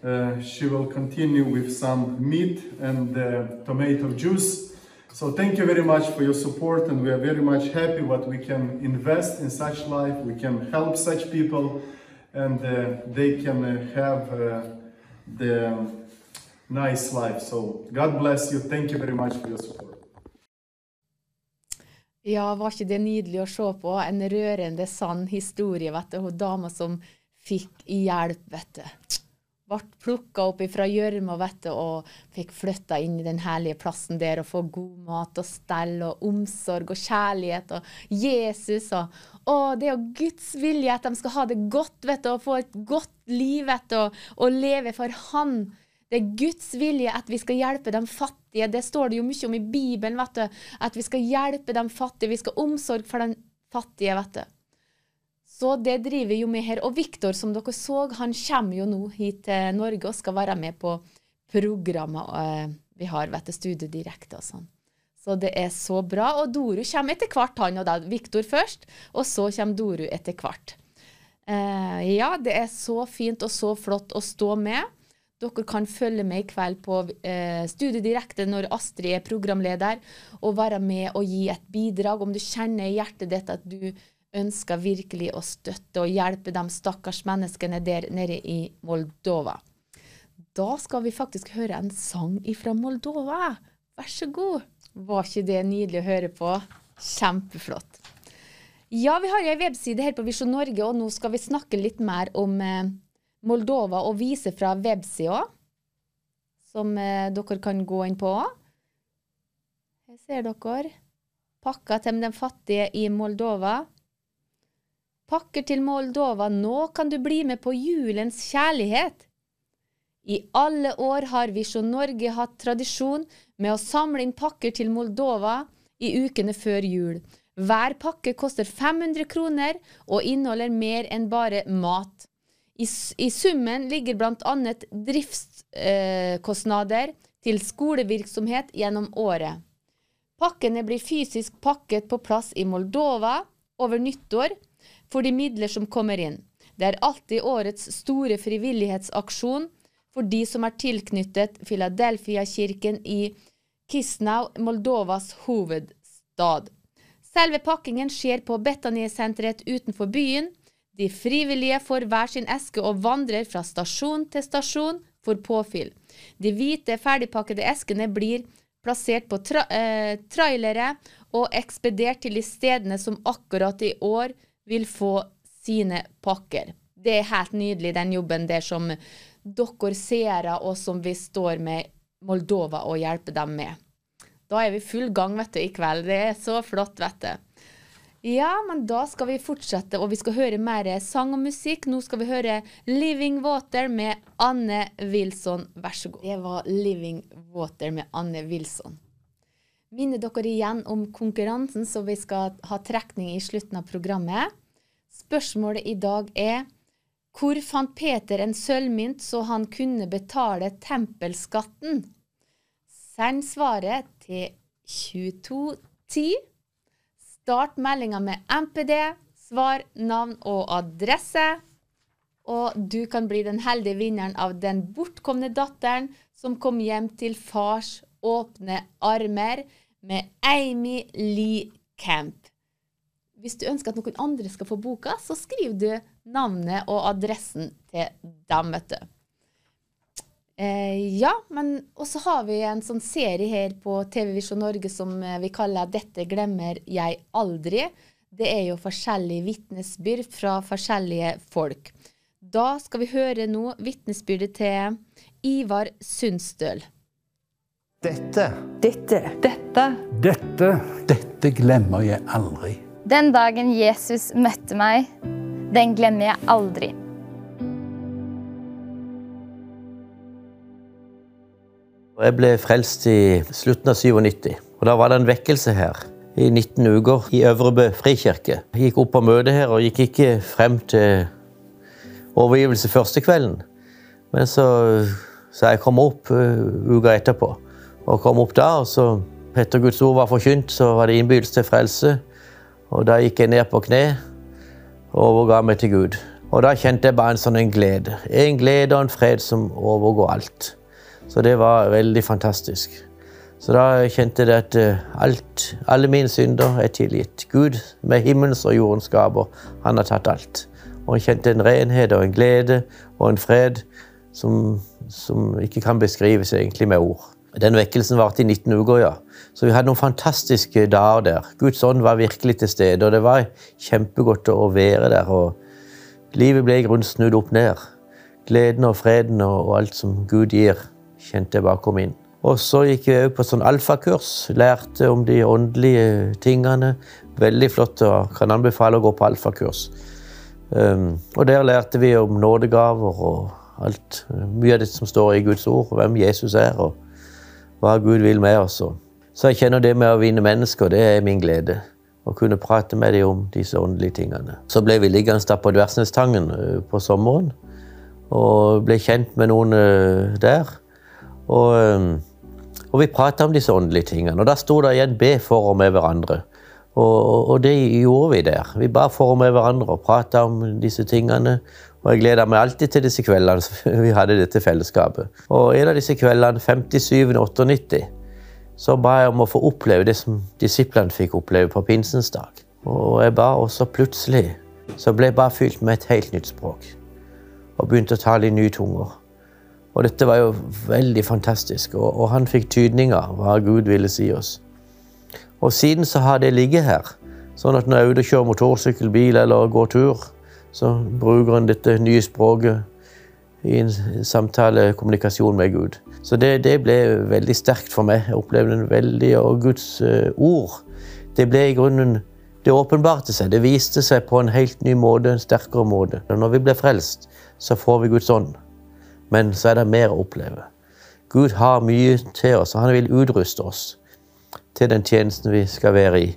uh, she will continue with some meat and uh, tomato juice. So thank you very much for your support, and we are very much happy what we can invest in such life. We can help such people, and uh, they can uh, have uh, the nice life. So God bless you. Thank you very much for your support. Ja, var ikke det nydelig å se på? En rørende, sann historie, vet du. Hun dama som fikk hjelp, vet du. Ble plukka opp fra gjørma, vet du, og fikk flytta inn i den herlige plassen der og få god mat og stell og omsorg og kjærlighet og Jesus og Å, det er jo Guds vilje at de skal ha det godt, vet du, og få et godt liv, vet du, og, og leve for Han. Det er Guds vilje at vi skal hjelpe de fattige. Det står det jo mye om i Bibelen, vet du. At vi skal hjelpe de fattige. Vi skal ha omsorg for de fattige, vet du. Så det driver jo med her. Og Viktor, som dere så, han kommer jo nå hit til Norge og skal være med på programmet eh, vi har, vet du, Studio Direkte og sånn. Så det er så bra. Og Doru kommer etter hvert, han og da. Viktor først, og så kommer Doru etter hvert. Eh, ja, det er så fint og så flott å stå med. Dere kan følge med i kveld på eh, Studio Direkte når Astrid er programleder, og være med og gi et bidrag om du kjenner i hjertet ditt at du ønsker virkelig å støtte og hjelpe de stakkars menneskene der nede i Moldova. Da skal vi faktisk høre en sang ifra Moldova. Vær så god. Var ikke det nydelig å høre på? Kjempeflott. Ja, vi har ei webside her på Visjon Norge, og nå skal vi snakke litt mer om eh, Moldova og vise fra websida, som eh, dere kan gå inn på. Her ser dere. Pakker til de fattige i Moldova. Pakker til Moldova, nå kan du bli med på julens kjærlighet. I alle år har Visjon Norge hatt tradisjon med å samle inn pakker til Moldova i ukene før jul. Hver pakke koster 500 kroner og inneholder mer enn bare mat. I, i summen ligger bl.a. driftskostnader til skolevirksomhet gjennom året. Pakkene blir fysisk pakket på plass i Moldova over nyttår for de midler som kommer inn. Det er alltid årets store frivillighetsaksjon for de som er tilknyttet Philadelphia-kirken i Kisnau, Moldovas hovedstad. Selve pakkingen skjer på Betanie-senteret utenfor byen. De frivillige får hver sin eske og vandrer fra stasjon til stasjon for påfyll. De hvite, ferdigpakkede eskene blir plassert på tra eh, trailere og ekspedert til de stedene som akkurat i år vil få sine pakker. Det er helt nydelig, den jobben der som dere seere, og som vi står med Moldova og hjelper dem med. Da er vi full gang vet du, i kveld. Det er så flott, vet du. Ja, men da skal vi fortsette, og vi skal høre mer sang og musikk. Nå skal vi høre 'Living Water' med Anne Wilson. Vær så god. Det var 'Living Water' med Anne Wilson. Minner dere igjen om konkurransen, så vi skal ha trekning i slutten av programmet. Spørsmålet i dag er hvor fant Peter en sølvmynt så han kunne betale tempelskatten? Send svaret til 2210. Start meldinga med MPD, svar, navn og adresse. Og du kan bli den heldige vinneren av den bortkomne datteren som kom hjem til fars åpne armer med Amy Lee Camp. Hvis du ønsker at noen andre skal få boka, så skriver du navnet og adressen til dem, vet du. Eh, ja, men også har vi en sånn serie her på TV Visjon Norge som eh, vi kaller 'Dette glemmer jeg aldri'. Det er jo forskjellige vitnesbyrd fra forskjellige folk. Da skal vi høre nå vitnesbyrdet til Ivar Sundstøl. Dette Dette. Dette. Dette Dette glemmer jeg aldri. Den dagen Jesus møtte meg, den glemmer jeg aldri. Jeg ble frelst i slutten av 97. og Da var det en vekkelse her i 19 uker i Øvrebø frikirke. Jeg gikk opp på møtet her og gikk ikke frem til overgivelse første kvelden. Men så, så jeg kom opp uh, uka etterpå. Og kom opp da, og så etter Guds ord var forkynt, så var det innbydelse til frelse. Og da gikk jeg ned på kne og overga meg til Gud. Og da kjente jeg bare en sånn en glede. En glede og en fred som overgår alt. Så det var veldig fantastisk. Så da kjente jeg at eh, alt, alle mine synder er tilgitt. Gud med himmelens og jordens gaver, han har tatt alt. Og jeg kjente en renhet og en glede og en fred som, som ikke kan beskrives egentlig med ord. Den vekkelsen varte i 19 uker, ja. Så vi hadde noen fantastiske dager der. Guds ånd var virkelig til stede, og det var kjempegodt å være der. og Livet ble i grunnen snudd opp ned. Gleden og freden og, alt som Gud gir kjente jeg bare kom inn. Og så gikk jeg òg på sånn alfakurs. Lærte om de åndelige tingene. Veldig flott og kan anbefale å gå på alfakurs. Um, og der lærte vi om nådegaver og alt. Mye av det som står i Guds ord. Hvem Jesus er, og hva Gud vil med oss. Så jeg kjenner det med å vinne mennesker, det er min glede. Å kunne prate med dem om disse åndelige tingene. Så ble vi liggende på Dversnestangen uh, på sommeren. Og ble kjent med noen uh, der. Og, ehm, og vi prata om disse åndelige tingene. Og da sto det igjen 'be for og med hverandre'. Og, og, det gjorde vi der. Vi ba for og med hverandre og prata om disse tingene. Og jeg gleda meg alltid til disse kveldene vi hadde dette fellesskapet. Og en av disse kveldene, 57. 98, så ba jeg om å få oppleve det som disiplene fikk oppleve på pinsens dag. Og jeg ba også plutselig så ble jeg bare fylt med et helt nytt språk. Og begynte å tale i nye tunger. Og dette var jo veldig fantastisk, og, og han fikk tydninger hva Gud ville si oss. Og siden så har det ligget her. Sånn at når jeg er ute og kjører motorsykkel, bil eller går tur, så bruker en dette nye språket i en samtale, kommunikasjon med Gud. Så det, det ble veldig sterkt for meg. Jeg opplevde en veldig, og Guds eh, ord. Det ble i grunnen Det åpenbarte seg. Det viste seg på en helt ny måte, en sterkere måte. Når vi blir frelst, så får vi Guds ånd. Men så er det mer å oppleve. Gud har mye til oss, og han vil utruste oss til den tjenesten vi skal være i.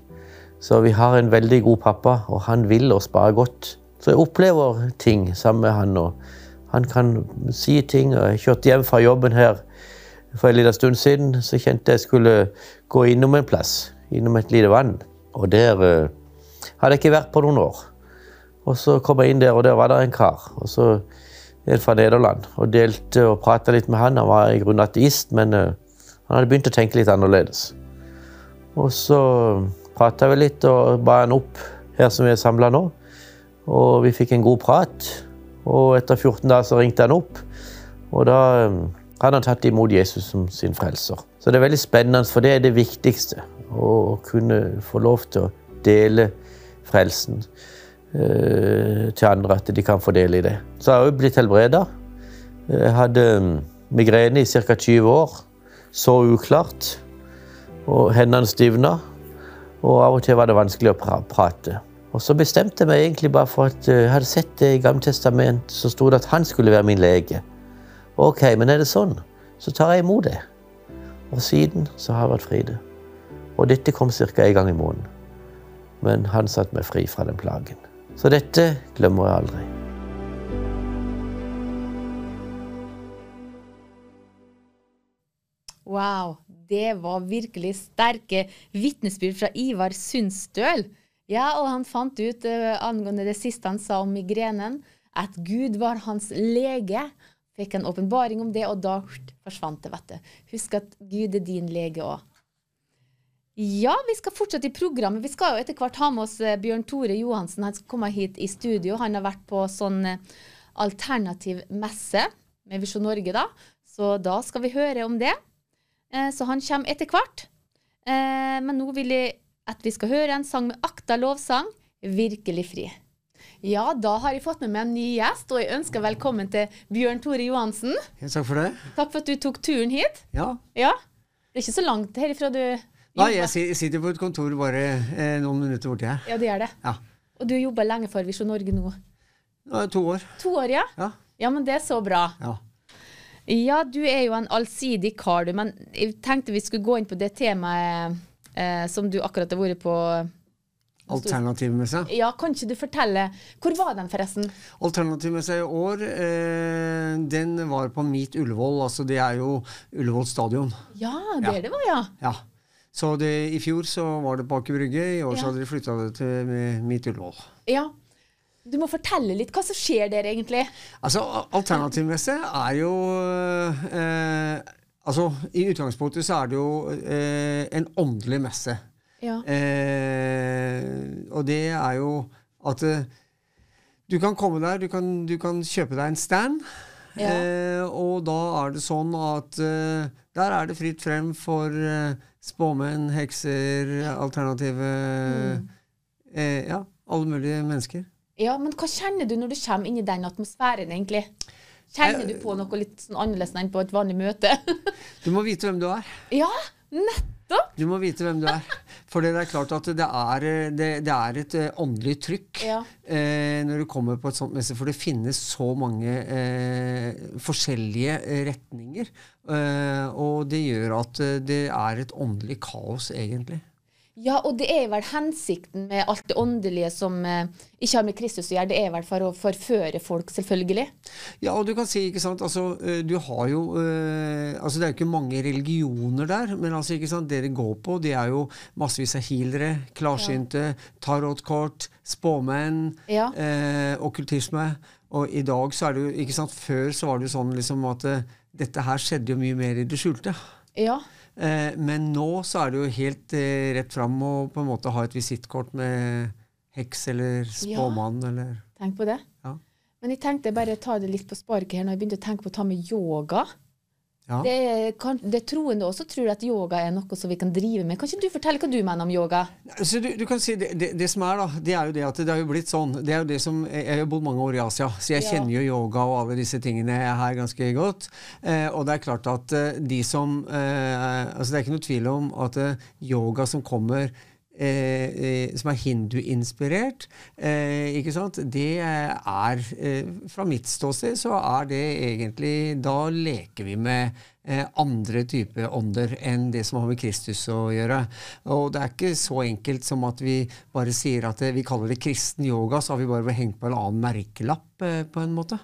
Så vi har en veldig god pappa, og han vil oss bare godt. Så jeg opplever ting sammen med han. og Han kan si ting. og Jeg kjørte hjem fra jobben her for en liten stund siden. Så kjente jeg skulle gå innom en plass, innom et lite vann. Og der uh, hadde jeg ikke vært på noen år. Og så kom jeg inn der, og der var det en kar. og så fra Nederland. Og delte og prata litt med han. Han var i grunnen ateist, men uh, han hadde begynt å tenke litt annerledes. Og så prata vi litt og ba han opp her som vi er samla nå. Og vi fikk en god prat. Og etter 14 dager så ringte han opp. Og da um, han tatt imot Jesus som sin frelser. Så det er veldig spennende, for det er det viktigste. Å kunne få lov til å dele frelsen til andre, at de kan få del i det. Så jeg har jeg blitt helbreda. Jeg hadde um, migrene i ca. 20 år. Så uklart. Og hendene stivna. Og av og til var det vanskelig å pra prate. Og så bestemte jeg meg egentlig bare for at eh, jeg hadde sett det i Gamle testament, så sto det at han skulle være min lege. Ok, men er det sånn, så tar jeg imot det. Og siden så har jeg vært fri det. Og dette kom ca. en gang i måneden. Men han satte meg fri fra den plagen. Så dette glemmer jeg aldri. Wow, det var virkelig sterke vitnesbyrd fra Ivar Sundstøl. Ja, og han fant ut uh, angående det siste han sa om migrenen, at Gud var hans lege. Fikk en åpenbaring om det, og da forsvant det, vet du. Husk at Gud er din lege òg. Ja, vi skal fortsette i programmet. Vi skal jo etter hvert ha med oss uh, Bjørn Tore Johansen. Han skal komme hit i studio. Han har vært på sånn uh, alternativ messe med Visjon Norge, da. Så da skal vi høre om det. Så han kommer etter hvert. Men nå vil jeg at vi skal høre en sang med Akta lovsang, 'Virkelig fri'. Ja, da har jeg fått med meg en ny gjest, og jeg ønsker velkommen til Bjørn Tore Johansen. Ja, takk for det. Takk for at du tok turen hit. Ja. ja. Det er ikke så langt herifra du Nei, jeg sitter på et kontor bare eh, noen minutter borti her. Ja, det gjør det. Ja. Og du jobber lenge for Visjon Norge nå? Nå, to år. To år, ja? Ja, ja men det er så bra. Ja. Ja, du er jo en allsidig kar, du. Men jeg tenkte vi skulle gå inn på det temaet eh, som du akkurat har vært på. Alternativmessa? Ja, kan ikke du fortelle Hvor var den, forresten? Alternativmessa i år, eh, den var på Meet Ullevål. Altså det er jo Ullevål stadion. Ja, det ja. det var, ja. ja. Så det, i fjor så var det på Aker Brygge. I år ja. så hadde de flytta det til Mitt Ullevål. Ja. Du må fortelle litt hva som skjer der, egentlig. Altså, Alternativmesse er jo eh, Altså, I utgangspunktet så er det jo eh, en åndelig messe. Ja. Eh, og det er jo at eh, du kan komme der, du kan, du kan kjøpe deg en stand. Ja. Eh, og da er det sånn at eh, der er det fritt frem for eh, spåmenn, hekser, alternative mm. Ja, alle mulige mennesker. Ja, Men hva kjenner du når du kommer inn i den atmosfæren, egentlig? Kjenner du på noe litt sånn annerledes enn på et vanlig møte? du må vite hvem du er. Ja, nettopp! Du må vite hvem du er. For det er klart at det er, det, det er et eh, åndelig trykk ja. eh, når du kommer på et sånt messe. For det finnes så mange eh, forskjellige eh, retninger. Eh, og det gjør at eh, det er et åndelig kaos, egentlig. Ja, og det er vel hensikten med alt det åndelige som eh, ikke har med Kristus å gjøre. Det er vel for å forføre folk, selvfølgelig. Ja, og du kan si, ikke sant, altså, eh, du har jo eh, altså Det er jo ikke mange religioner der, men altså, ikke sant, det det går på, det er jo massevis av healere, klarsynte, ja. tarotkort, spåmenn, ja. eh, okkultisme. Og i dag så er det jo ikke sant, Før så var det jo sånn liksom at uh, dette her skjedde jo mye mer i det skjulte. Ja. Eh, men nå så er det jo helt eh, rett fram å på en måte ha et visittkort med heks eller spåmann ja, eller Tenk på det. Ja. Men jeg tenkte bare ta det litt på sparket her når jeg begynte å tenke på å ta med yoga. Ja. Det, kan, det troende også tror at yoga er noe som vi kan drive med. Kan ikke du fortelle hva du mener om yoga? Så du, du kan si det, det, det som er da, det er jo det at det har jo blitt sånn det er jo det som, Jeg har bodd mange år i Asia, så jeg Ja. kjenner jo yoga og alle disse tingene her ganske godt. Eh, og det er klart at eh, de som eh, altså Det er ikke noe tvil om at eh, yoga som kommer som er hinduinspirert. Eh, ikke sant? Det er eh, Fra mitt ståsted så er det egentlig Da leker vi med eh, andre typer ånder enn det som har med Kristus å gjøre. Og det er ikke så enkelt som at vi bare sier at eh, vi kaller det kristen yoga, så har vi bare hengt på en annen merkelapp eh, på en måte.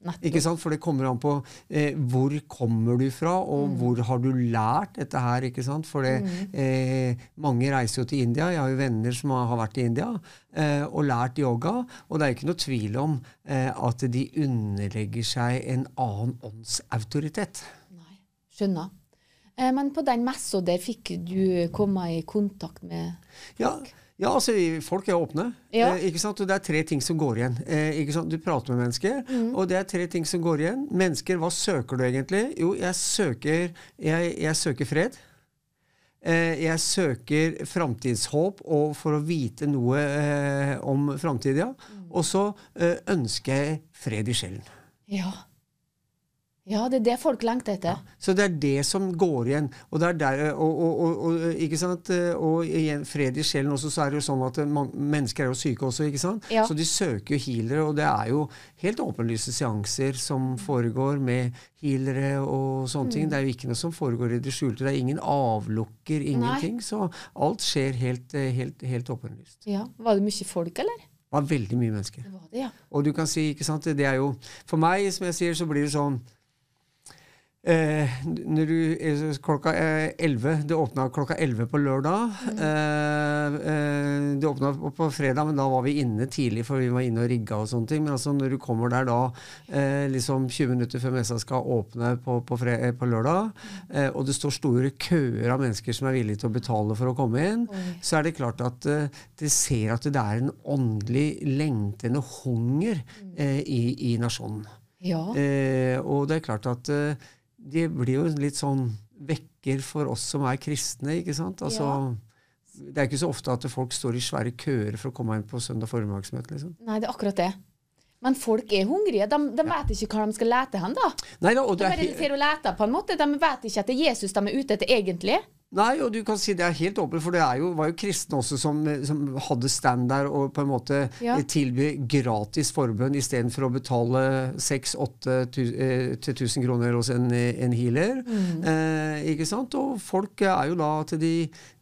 Ikke sant? For det kommer an på eh, hvor kommer du fra, og hvor har du lært dette her. ikke sant? For det, eh, mange reiser jo til India. Jeg har jo venner som har, har vært i India eh, og lært yoga. Og det er ikke noe tvil om eh, at de underlegger seg en annen åndsautoritet. Nei, Skjønner. Eh, men på den messa der fikk du komme i kontakt med Ja, ja altså folk er åpne. Ja. Eh, ikke sant? Og det er tre ting som går igjen. Eh, ikke sant? Du prater med mennesker, Mm. og det er tre ting som går igjen. Mennesker, hva søker du egentlig? Jo, jeg søker, jeg, jeg søker fred. Eh, jeg søker framtidshåp og for å vite noe eh, om framtida. Og så eh, ønsker jeg fred i sjelen. Ja. Ja, det er det folk lengter etter. Så det er det som går igjen. Og, det er der, og, og, og, ikke sant? og igjen, fred i sjelen også, så er det jo sånn at man, mennesker er jo syke også, ikke sant? Ja. Så de søker jo healere, og det er jo helt åpenlyse seanser som foregår med healere og sånne ting. Mm. Det er jo ikke noe som foregår i det skjulte. Det er ingen avlukker, ingenting. Så alt skjer helt, helt, helt åpenlyst. Ja. Var det mye folk, eller? Det var veldig mye mennesker. Det var det, ja. Og du kan si, ikke sant, det er jo For meg, som jeg sier, så blir det sånn Eh, når du, eh, klokka elleve Det åpna klokka 11 på lørdag. Mm. eh, det åpna på, fredag, men da var vi inne tidlig, for vi var inne og rigga og sånne ting. Men altså når du kommer der da eh, liksom 20 minutter før messa skal åpne på, på, fre eh, på lørdag, eh, og det står store køer av mennesker som er villige til å betale for å komme inn, så er det klart at eh, det ser at det er en åndelig lengtende hunger eh, i, i nasjonen. Ja. Eh, og det er klart at det blir jo litt sånn vekker for oss som er kristne, ikke sant? Altså, Det er ikke så ofte at folk står i svære køer for å komme inn på søndag formiddagsmøte. Liksom. Nei, det er akkurat det. Men folk er hungrige. De, de vet ikke hva de skal lete hen, da. Nei, da, og De bare ser og leter på en måte. De vet ikke at det er Jesus de er ute etter egentlig. Nei, og du kan si det er helt åpent, for det er jo, var jo kristne også som, som hadde stand der og på en måte Ja. eh, tilby gratis forbønn istedenfor å betale 6000-1000 kroner hos en, en healer. Mm. Eh, ikke sant? Og folk er jo da at de,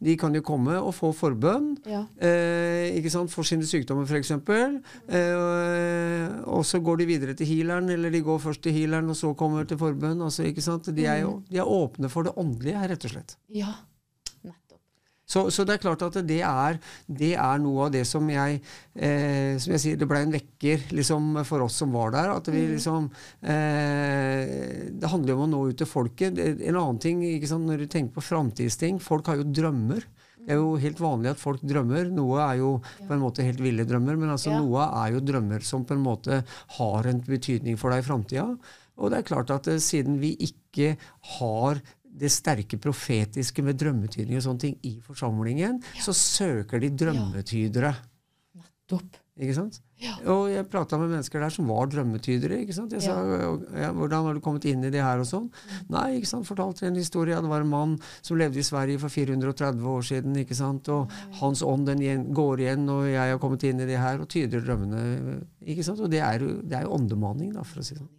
de kan jo komme og få forbønn. Ja. Eh, ikke sant? For sine sykdommer, f.eks. Eh, og så går de videre til healeren, eller de går først til healeren og så kommer til forbønn. Altså, ikke sant? De er jo Mm. de er åpne for det åndelige, rett og slett. Ja. Så, så det er klart at det er, det er noe av det som jeg eh, Som jeg sier, det ble en vekker liksom, for oss som var der. At vi Mm. liksom eh, Det handler jo om å nå ut til folket. En annen ting, ikke sant, når du tenker på framtidsting Folk har jo drømmer. Det er jo helt vanlig at folk drømmer. Noe er jo på en måte helt ville drømmer, men altså Ja. noe er jo drømmer som på en måte har en betydning for deg i framtida. Og det er klart at eh, siden vi ikke har det sterke profetiske med drømmetydning og sånne ting i forsamlingen, så søker de drømmetydere. Ikke sant? Og jeg prata med mennesker der som var drømmetydere. ikke sant? Jeg sa ja, 'Hvordan har du kommet inn i det her?' og sånn. Nei, ikke sant, fortalte en historie. Det var en mann som levde i Sverige for 430 år siden. ikke sant? Og hans ånd den går igjen, og jeg har kommet inn i det her og tyder drømmene. ikke sant? Og det er jo, det er jo åndemaning, da, for å si det sånn.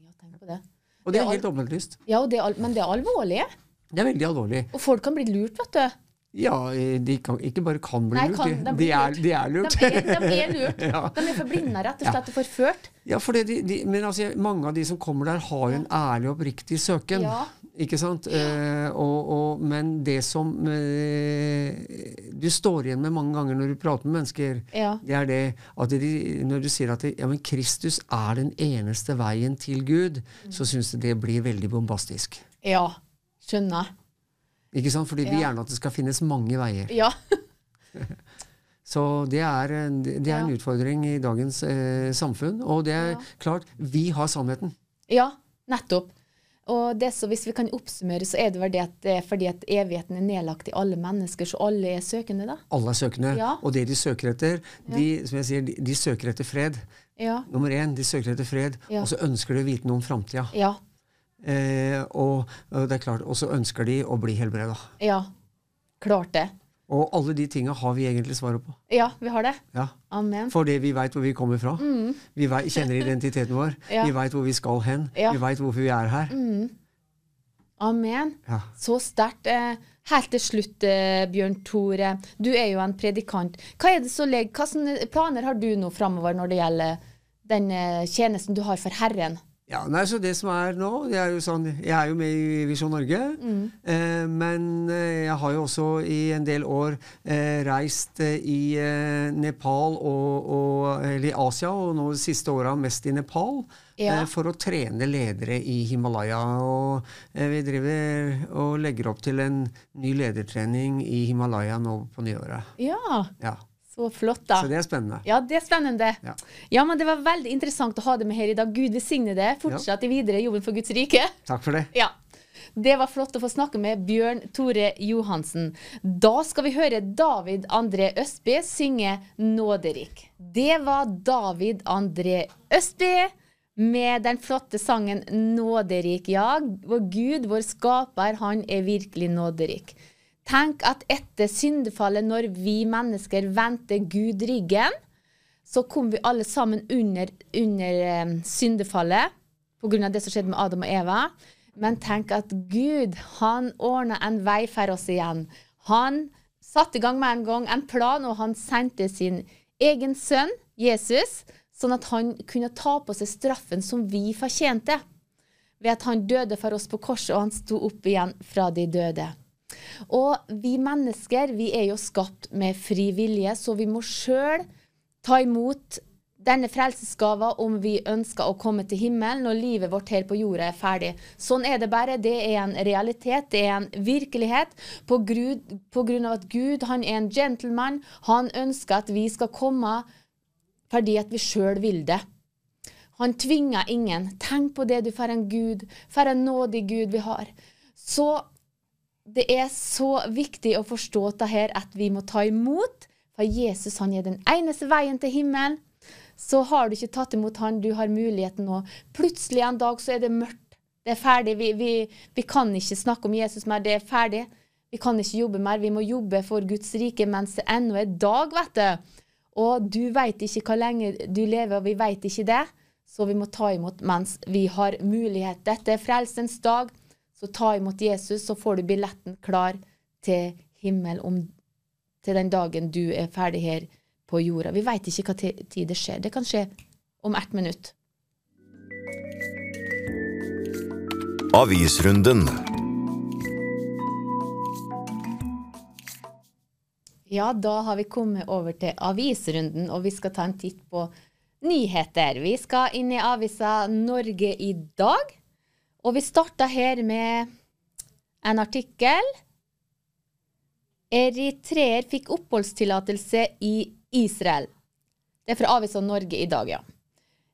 Og det er helt åpenlyst. Ja, det er, men det er alvorlig. Det er veldig alvorlig. Og folk kan bli lurt, vet du. Ja, de kan, ikke bare kan bli Nei, lurt, kan- de, de er, de er lurt. De er, de er lurt. ja. De er forblinda, rett og slett, og forført. Ja, for det, de, men altså, mange av de som kommer der, har jo en ærlig og oppriktig søken. Ja. Ikke sant? Eh, og, og, men det som eh, du står igjen med mange ganger når du prater med mennesker, Ja. det er det at de, når du sier at det, ja, men Kristus er den eneste veien til Gud, så syns de det blir veldig bombastisk. Ja. Skjønner. Ikke sant? Fordi vi Ja. gjerne at det skal finnes mange veier. Ja. Så det er, det er en utfordring i dagens eh, samfunn. Og det er klart, vi har sannheten. Ja, nettopp. Og det så, hvis vi kan oppsummere, så er det vel det at det er fordi at evigheten er nedlagt i alle mennesker, så alle er søkende, da. Alle er søkende. Ja. Og det de søker etter, de, som jeg sier, de, de søker etter fred. Ja. Nummer én, de søker etter fred, Ja. og så ønsker de å vite noe om framtida. Eh, og, det er klart, og så ønsker de å bli helbreda. Ja. Klart det. Og alle de tinga har vi egentlig svaret på. Ja, vi har det. Ja. Amen. Fordi vi veit hvor vi kommer fra. Mm. Vi vet, kjenner identiteten vår. Ja. Vi veit hvor vi skal hen. Ja. Vi veit hvorfor vi er her. Mm. Amen. Ja. Så sterkt. Eh, helt til slutt, eh, Bjørn Tore. Du er jo en predikant. Hva er det som legger, Hvilke planer har du nå framover når det gjelder den eh, tjenesten du har for Herren? Ja, nei, så det som er nå det er jo, sånn, jeg er jo med i Visjon Norge. Mm. Eh, men eh, jeg har jo også i en del år eh, reist eh, i eh, Nepal og, og Eller i Asia, og nå de siste åra mest i Nepal. Ja. eh, for å trene ledere i Himalaya. Og vi driver og legger opp til en ny ledertrening i Himalaya nå på nyåret. Ja, Ja. Så flott, da. Så det er spennende. Ja, det er spennende. Ja. Ja, men det var veldig interessant å ha deg med her i dag. Gud velsigne det. Fortsett i videre jobben for Guds rike. Takk for det. Ja. Det var flott å få snakke med Bjørn Tore Johansen. Da skal vi høre David André Østby synge 'Nåderik'. Det var David André Østby med den flotte sangen 'Nåderik'. Ja, vår Gud, vår skaper, han er virkelig nåderik. Tenk at etter syndefallet, når vi mennesker vendte Gud ryggen, så kom vi alle sammen under, under eh, syndefallet pga. det som skjedde med Adam og Eva. Men tenk at Gud, han ordna en vei for oss igjen. Han satte i gang med en gang en plan, og han sendte sin egen sønn, Jesus, sånn at han kunne ta på seg straffen som vi fortjente. Ved at han døde for oss på korset, og han sto opp igjen fra de døde. Og vi mennesker vi er jo skapt med fri vilje, så vi må sjøl ta imot denne frelsesgava om vi ønsker å komme til himmelen når livet vårt her på jorda er ferdig. Sånn er det bare. Det er en realitet, det er en virkelighet. På, grunn, av at Gud han er en gentleman. Han ønsker at vi skal komme fordi at vi sjøl vil det. Han tvinger ingen. Tenk på det, du, for en Gud, for en nådig Gud vi har. Så det er så viktig å forstå dette her at vi må ta imot, for Jesus han er den eneste veien til himmelen. Så har du ikke tatt imot han, du har muligheten nå. Plutselig en dag så er det mørkt. Det er ferdig. Vi, vi, vi kan ikke snakke om Jesus mer. Det er ferdig. Vi kan ikke jobbe mer. Vi må jobbe for Guds rike mens det ennå er dag, vet du. Og du veit ikke hvor lenge du lever, og vi veit ikke det. Så vi må ta imot mens vi har mulighet. Dette er frelsens dag. Så ta imot Jesus, så får du billetten klar til himmel om, til den dagen du er ferdig her på jorda. Vi veit ikke hva tid det skjer. Det kan skje om ett minutt. Avisrunden. Ja, da har vi kommet over til avisrunden, og vi skal ta en titt på nyheter. Vi skal inn i avisa Norge i dag, og vi starta her med en artikkel. Eritreer fikk oppholdstillatelse i Israel. Det er fra avisa Norge i dag, ja.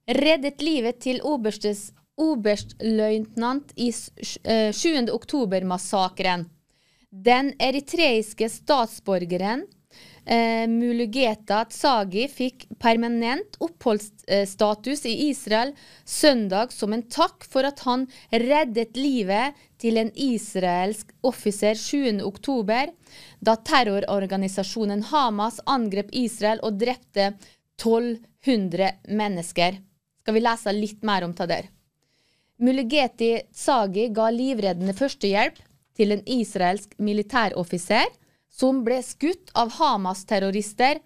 Reddet livet til oberstes, oberstløytnant i s- eh, 7. oktober-massakren. Den eritreiske statsborgeren eh, Mulugeta Tsagi fikk permanent oppholdsstatus i Israel søndag som en takk for at han reddet livet til en israelsk offiser 7. oktober, da terrororganisasjonen Hamas angrep Israel og drepte 1200 mennesker. Skal vi lese litt mer om det der? Muligeti Tsagi ga livreddende førstehjelp til en israelsk militæroffiser som ble skutt av Hamas-terrorister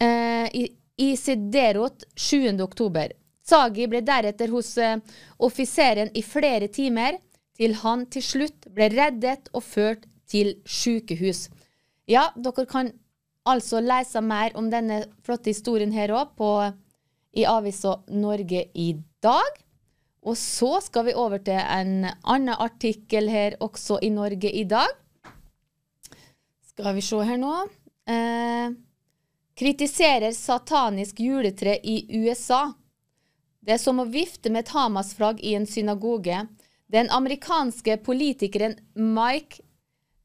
eh, i, i Siderot 7. oktober. Sagi ble deretter hos eh, offiseren i flere timer, til han til slutt ble reddet og ført til sykehus. Ja, dere kan altså lese mer om denne flotte historien her òg i avisa Norge i dag. Og så skal vi over til en annen artikkel her også i Norge i dag. Skal vi se her nå. Eh, kritiserer satanisk juletre i USA. Det er som å vifte med et Hamas-flagg i en synagoge. Den amerikanske politikeren Mike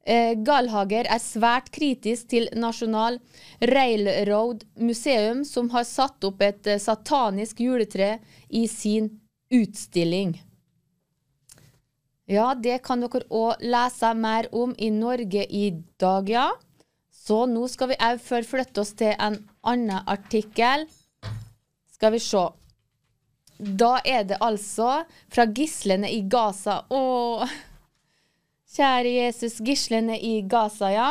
eh, Gallhager er svært kritisk til Nasjonal Railroad Museum, som har satt opp et eh, satanisk juletre i sin utstilling. Ja, det kan dere òg lese mer om i Norge i dag, ja. Så nå skal vi òg flytte oss til en annen artikkel. Skal vi se. Da er det altså fra gislene i Gaza. Å, kjære Jesus, gislene i Gaza, ja.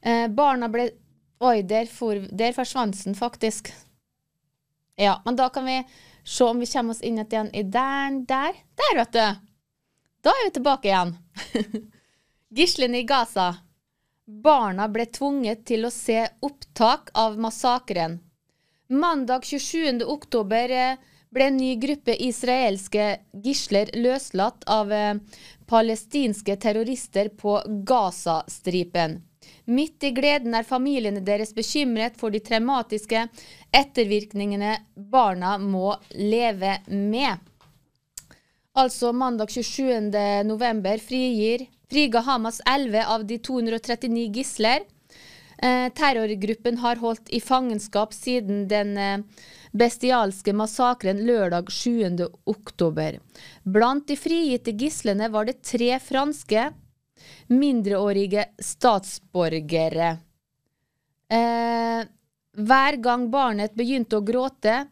Eh, barna ble Oi, der, for, der forsvant den faktisk. Ja, men da kan vi se om vi kommer oss inn igjen i den der. Der, vet du. Da er vi tilbake igjen. Gislene i Gaza. Barna ble tvunget til å se opptak av massakren. Mandag 27. oktober eh, ble en ny gruppe israelske gisler løslatt av eh, palestinske terrorister på Gaza-stripen. Midt i gleden er familiene deres bekymret for de traumatiske ettervirkningene barna må leve med. Altså mandag 27. november frigir, friga Hamas 11 av de 239 gisler. Eh, terrorgruppen har holdt i fangenskap siden den eh, bestialske massakren lørdag 7. oktober. Blant de frigitte gislene var det tre franske mindreårige statsborgere. Eh, hver gang barnet begynte å gråte,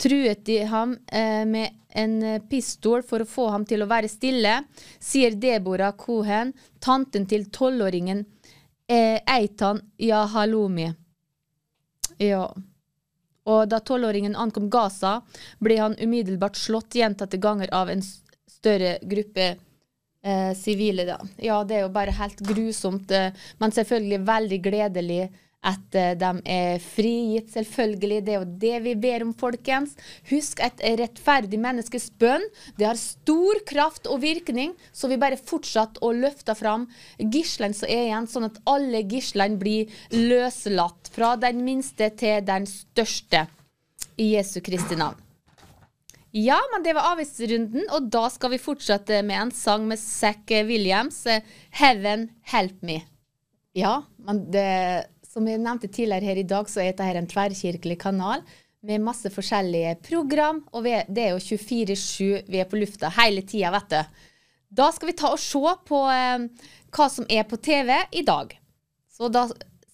truet de ham eh, med en pistol for å få ham til å være stille, sier Deborah Cohen, tanten til tolvåringen eh, Eitan Yahalumi. Ja. Og da tolvåringen ankom Gaza, ble han umiddelbart slått gjentatte ganger av en større gruppe sivile. da. Ja, det er jo bare helt grusomt, eh, men selvfølgelig veldig gledelig at eh, de er frigitt. Selvfølgelig. Det er jo det vi ber om, folkens. Husk et rettferdig menneskes bønn. Det har stor kraft og virkning, så vi bare fortsetter å løfte fram gislene som er igjen, sånn at alle gislene blir løslatt. Fra den minste til den største. I Jesu Kristi navn. Ja, men det var avgiftsrunden, og da skal vi fortsette med en sang med Zack Williams, 'Heaven Help Me'. Ja, men det, som jeg nevnte tidligere her i dag, så er dette en tverrkirkelig kanal med masse forskjellige program, og vi, det er jo 24-7 vi er på lufta hele tida, vet du. Da skal vi ta og se på eh, hva som er på TV i dag. Så da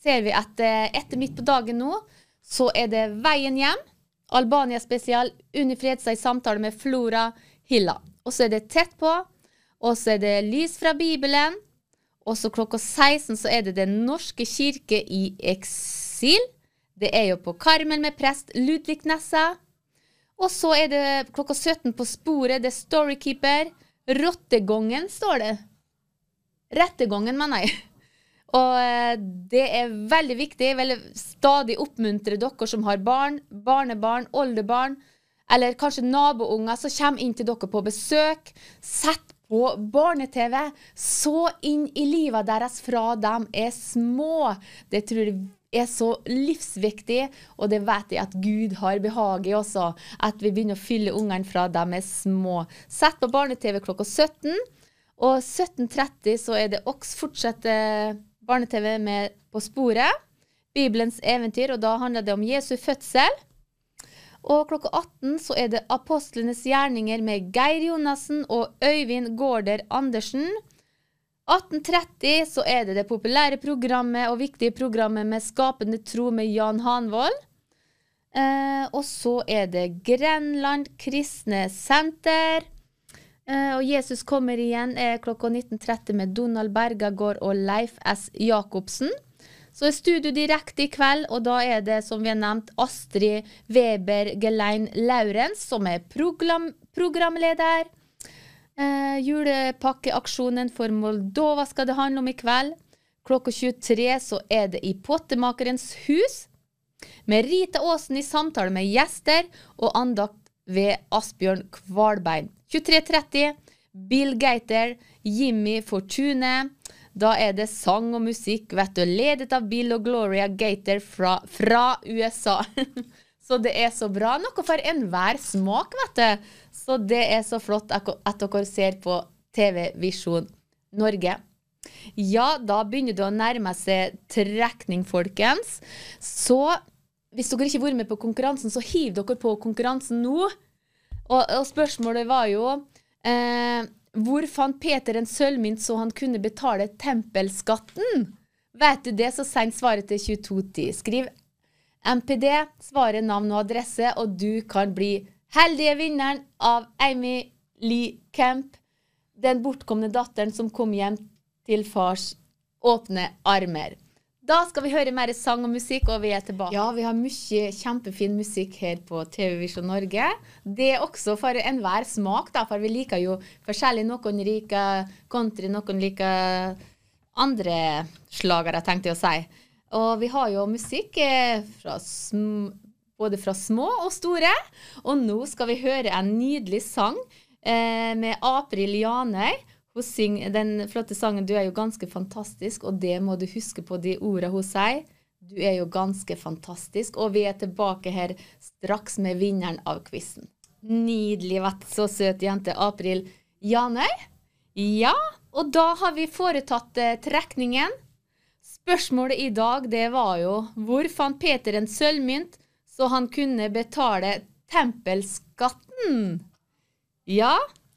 ser vi at eh, etter midt på dagen nå, så er det Veien hjem. Albania spesial, Unni Fredstad i samtale med Flora Hilla. Og så er det Tett på, og så er det Lys fra Bibelen. Og så klokka 16 så er det Den norske kirke i eksil. Det er jo på Karmel med prest Ludvig Nessa. Og så er det klokka 17 på sporet, det er Storykeeper. Rottegongen, står det. Rettegongen, mener jeg. Og eh, det er veldig viktig. Jeg stadig oppmuntre dere som har barn, barnebarn, oldebarn, eller kanskje nabounger som kommer inn til dere på besøk. Sett på barne-TV. Så inn i livet deres fra de er små. Det tror jeg er så livsviktig, og det vet jeg at Gud har behag i også. At vi begynner å fylle ungene fra de er små. Sett på barne-TV klokka 17. Og 17.30 så er det også fortsatt barne-TV med På sporet. Bibelens eventyr, og da handler det om Jesu fødsel. Og klokka 18 så er det Apostlenes gjerninger med Geir Jonassen og Øyvind Gaarder Andersen. 18.30 så er det det populære programmet og viktige programmet med Skapende tro med Jan Hanvold. Eh, og så er det Grenland kristne senter. Eh, og Jesus kommer igjen er klokka 19.30 med Donald Bergagård og Leif S. Jacobsen. Så er studio direkte i kveld, og da er det, som vi har nevnt, Astrid Weber Gelein Laurens som er program programleder. Eh, julepakkeaksjonen for Moldova skal det handle om i kveld. Klokka 23 så er det i Pottemakerens hus. Med Rita Aasen i samtale med gjester og andakt ved Asbjørn Kvalbein. 23.30 Bill Gaiter, Jimmy Fortune. Da er det sang og musikk, vet du, ledet av Bill og Gloria Gater fra, fra USA. så det er så bra. Noe for enhver smak, vet du. Så det er så flott at dere ser på TV Visjon Norge. Ja, da begynner det å nærme seg trekning, folkens. Så hvis dere ikke har vært med på konkurransen, så hiv dere på konkurransen nå. Og, og spørsmålet var jo eh, Hvor fant Peter en sølvmynt så han kunne betale tempelskatten? Vet du det, så send svaret til 2210. Skriv MPD, svaret navn og adresse, og du kan bli heldige vinneren av Amy Lee Camp, den bortkomne datteren som kom hjem til fars åpne armer. Da skal vi høre mer sang og musikk, og vi er tilbake. Ja, vi har mye kjempefin musikk her på TV Visjon Norge. Det er også for enhver smak, da, for vi liker jo forskjellig. Noen liker country, noen liker andre slagere, tenkte jeg å si. Og vi har jo musikk eh, fra både fra små og store. Og nå skal vi høre en nydelig sang eh, med April Janøy. Hun synger den flotte sangen 'Du er jo ganske fantastisk', og det må du huske på de ordene hun sier. Du er jo ganske fantastisk. Og vi er tilbake her straks med vinneren av quizen. Nydelig, vet du. Så søt jente. April Janøy. Ja, og da har vi foretatt eh, trekningen. Spørsmålet i dag, det var jo hvor fant Peter en sølvmynt så han kunne betale tempelskatten? Ja,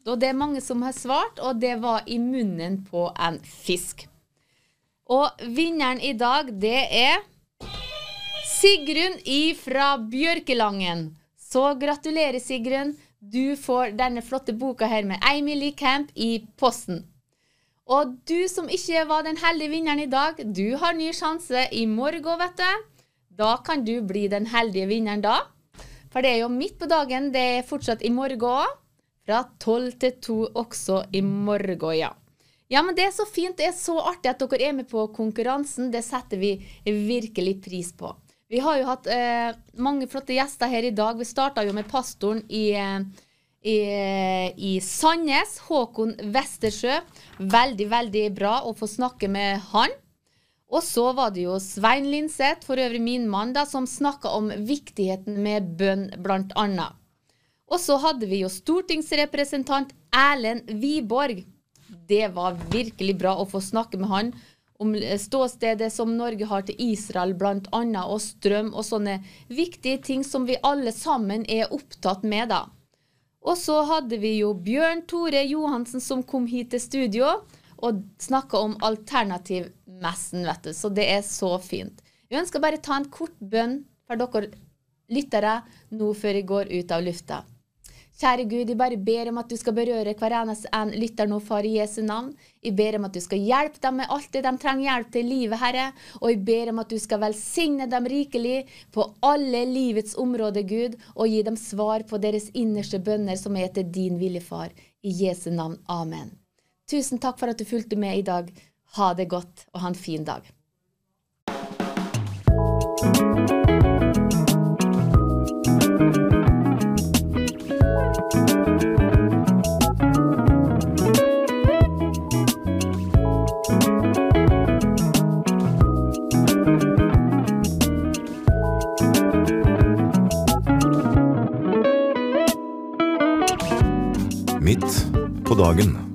og det er mange som har svart, og det var i munnen på en fisk. Og vinneren i dag, det er Sigrun ifra Bjørkelangen. Så gratulerer, Sigrun. Du får denne flotte boka her med Amy Camp i posten. Og du som ikke var den heldige vinneren i dag, du har ny sjanse i morgen, vet du. Da kan du bli den heldige vinneren da. For det er jo midt på dagen, det er fortsatt i morgen òg. Fra tolv til to også i morgen, ja. Ja, men det er så fint. Det er så artig at dere er med på konkurransen. Det setter vi virkelig pris på. Vi har jo hatt eh, mange flotte gjester her i dag. Vi starta jo med pastoren i, eh, i, i Sandnes, Håkon Westersjø. Veldig, veldig bra å få snakke med han. Og så var det jo Svein Linseth, for øvrig min mann, da, som snakka om viktigheten med bønn, blant annet. Og så hadde vi jo stortingsrepresentant Erlend Wiborg. Det var virkelig bra å få snakke med han om ståstedet som Norge har til Israel bl.a., og strøm og sånne viktige ting som vi alle sammen er opptatt med, da. Og så hadde vi jo Bjørn Tore Johansen som kom hit til studio og snakka om alternativmessen, vet du. Så det er så fint. Vi ønsker bare ta en kort bønn for dere lyttere nå før jeg går ut av lufta. Kjære Gud, jeg bare ber om at du skal berøre hver eneste en lytter nå, far, i Jesu navn. Jeg ber om at du skal hjelpe dem med alt det de trenger hjelp til i livet, Herre. Og jeg ber om at du skal velsigne dem rikelig på alle livets områder, Gud, og gi dem svar på deres innerste bønner som er etter din vilje, far. I Jesu navn. Amen. Tusen takk for at du fulgte med i dag. Ha det godt, og ha en fin dag. Midt på dagen.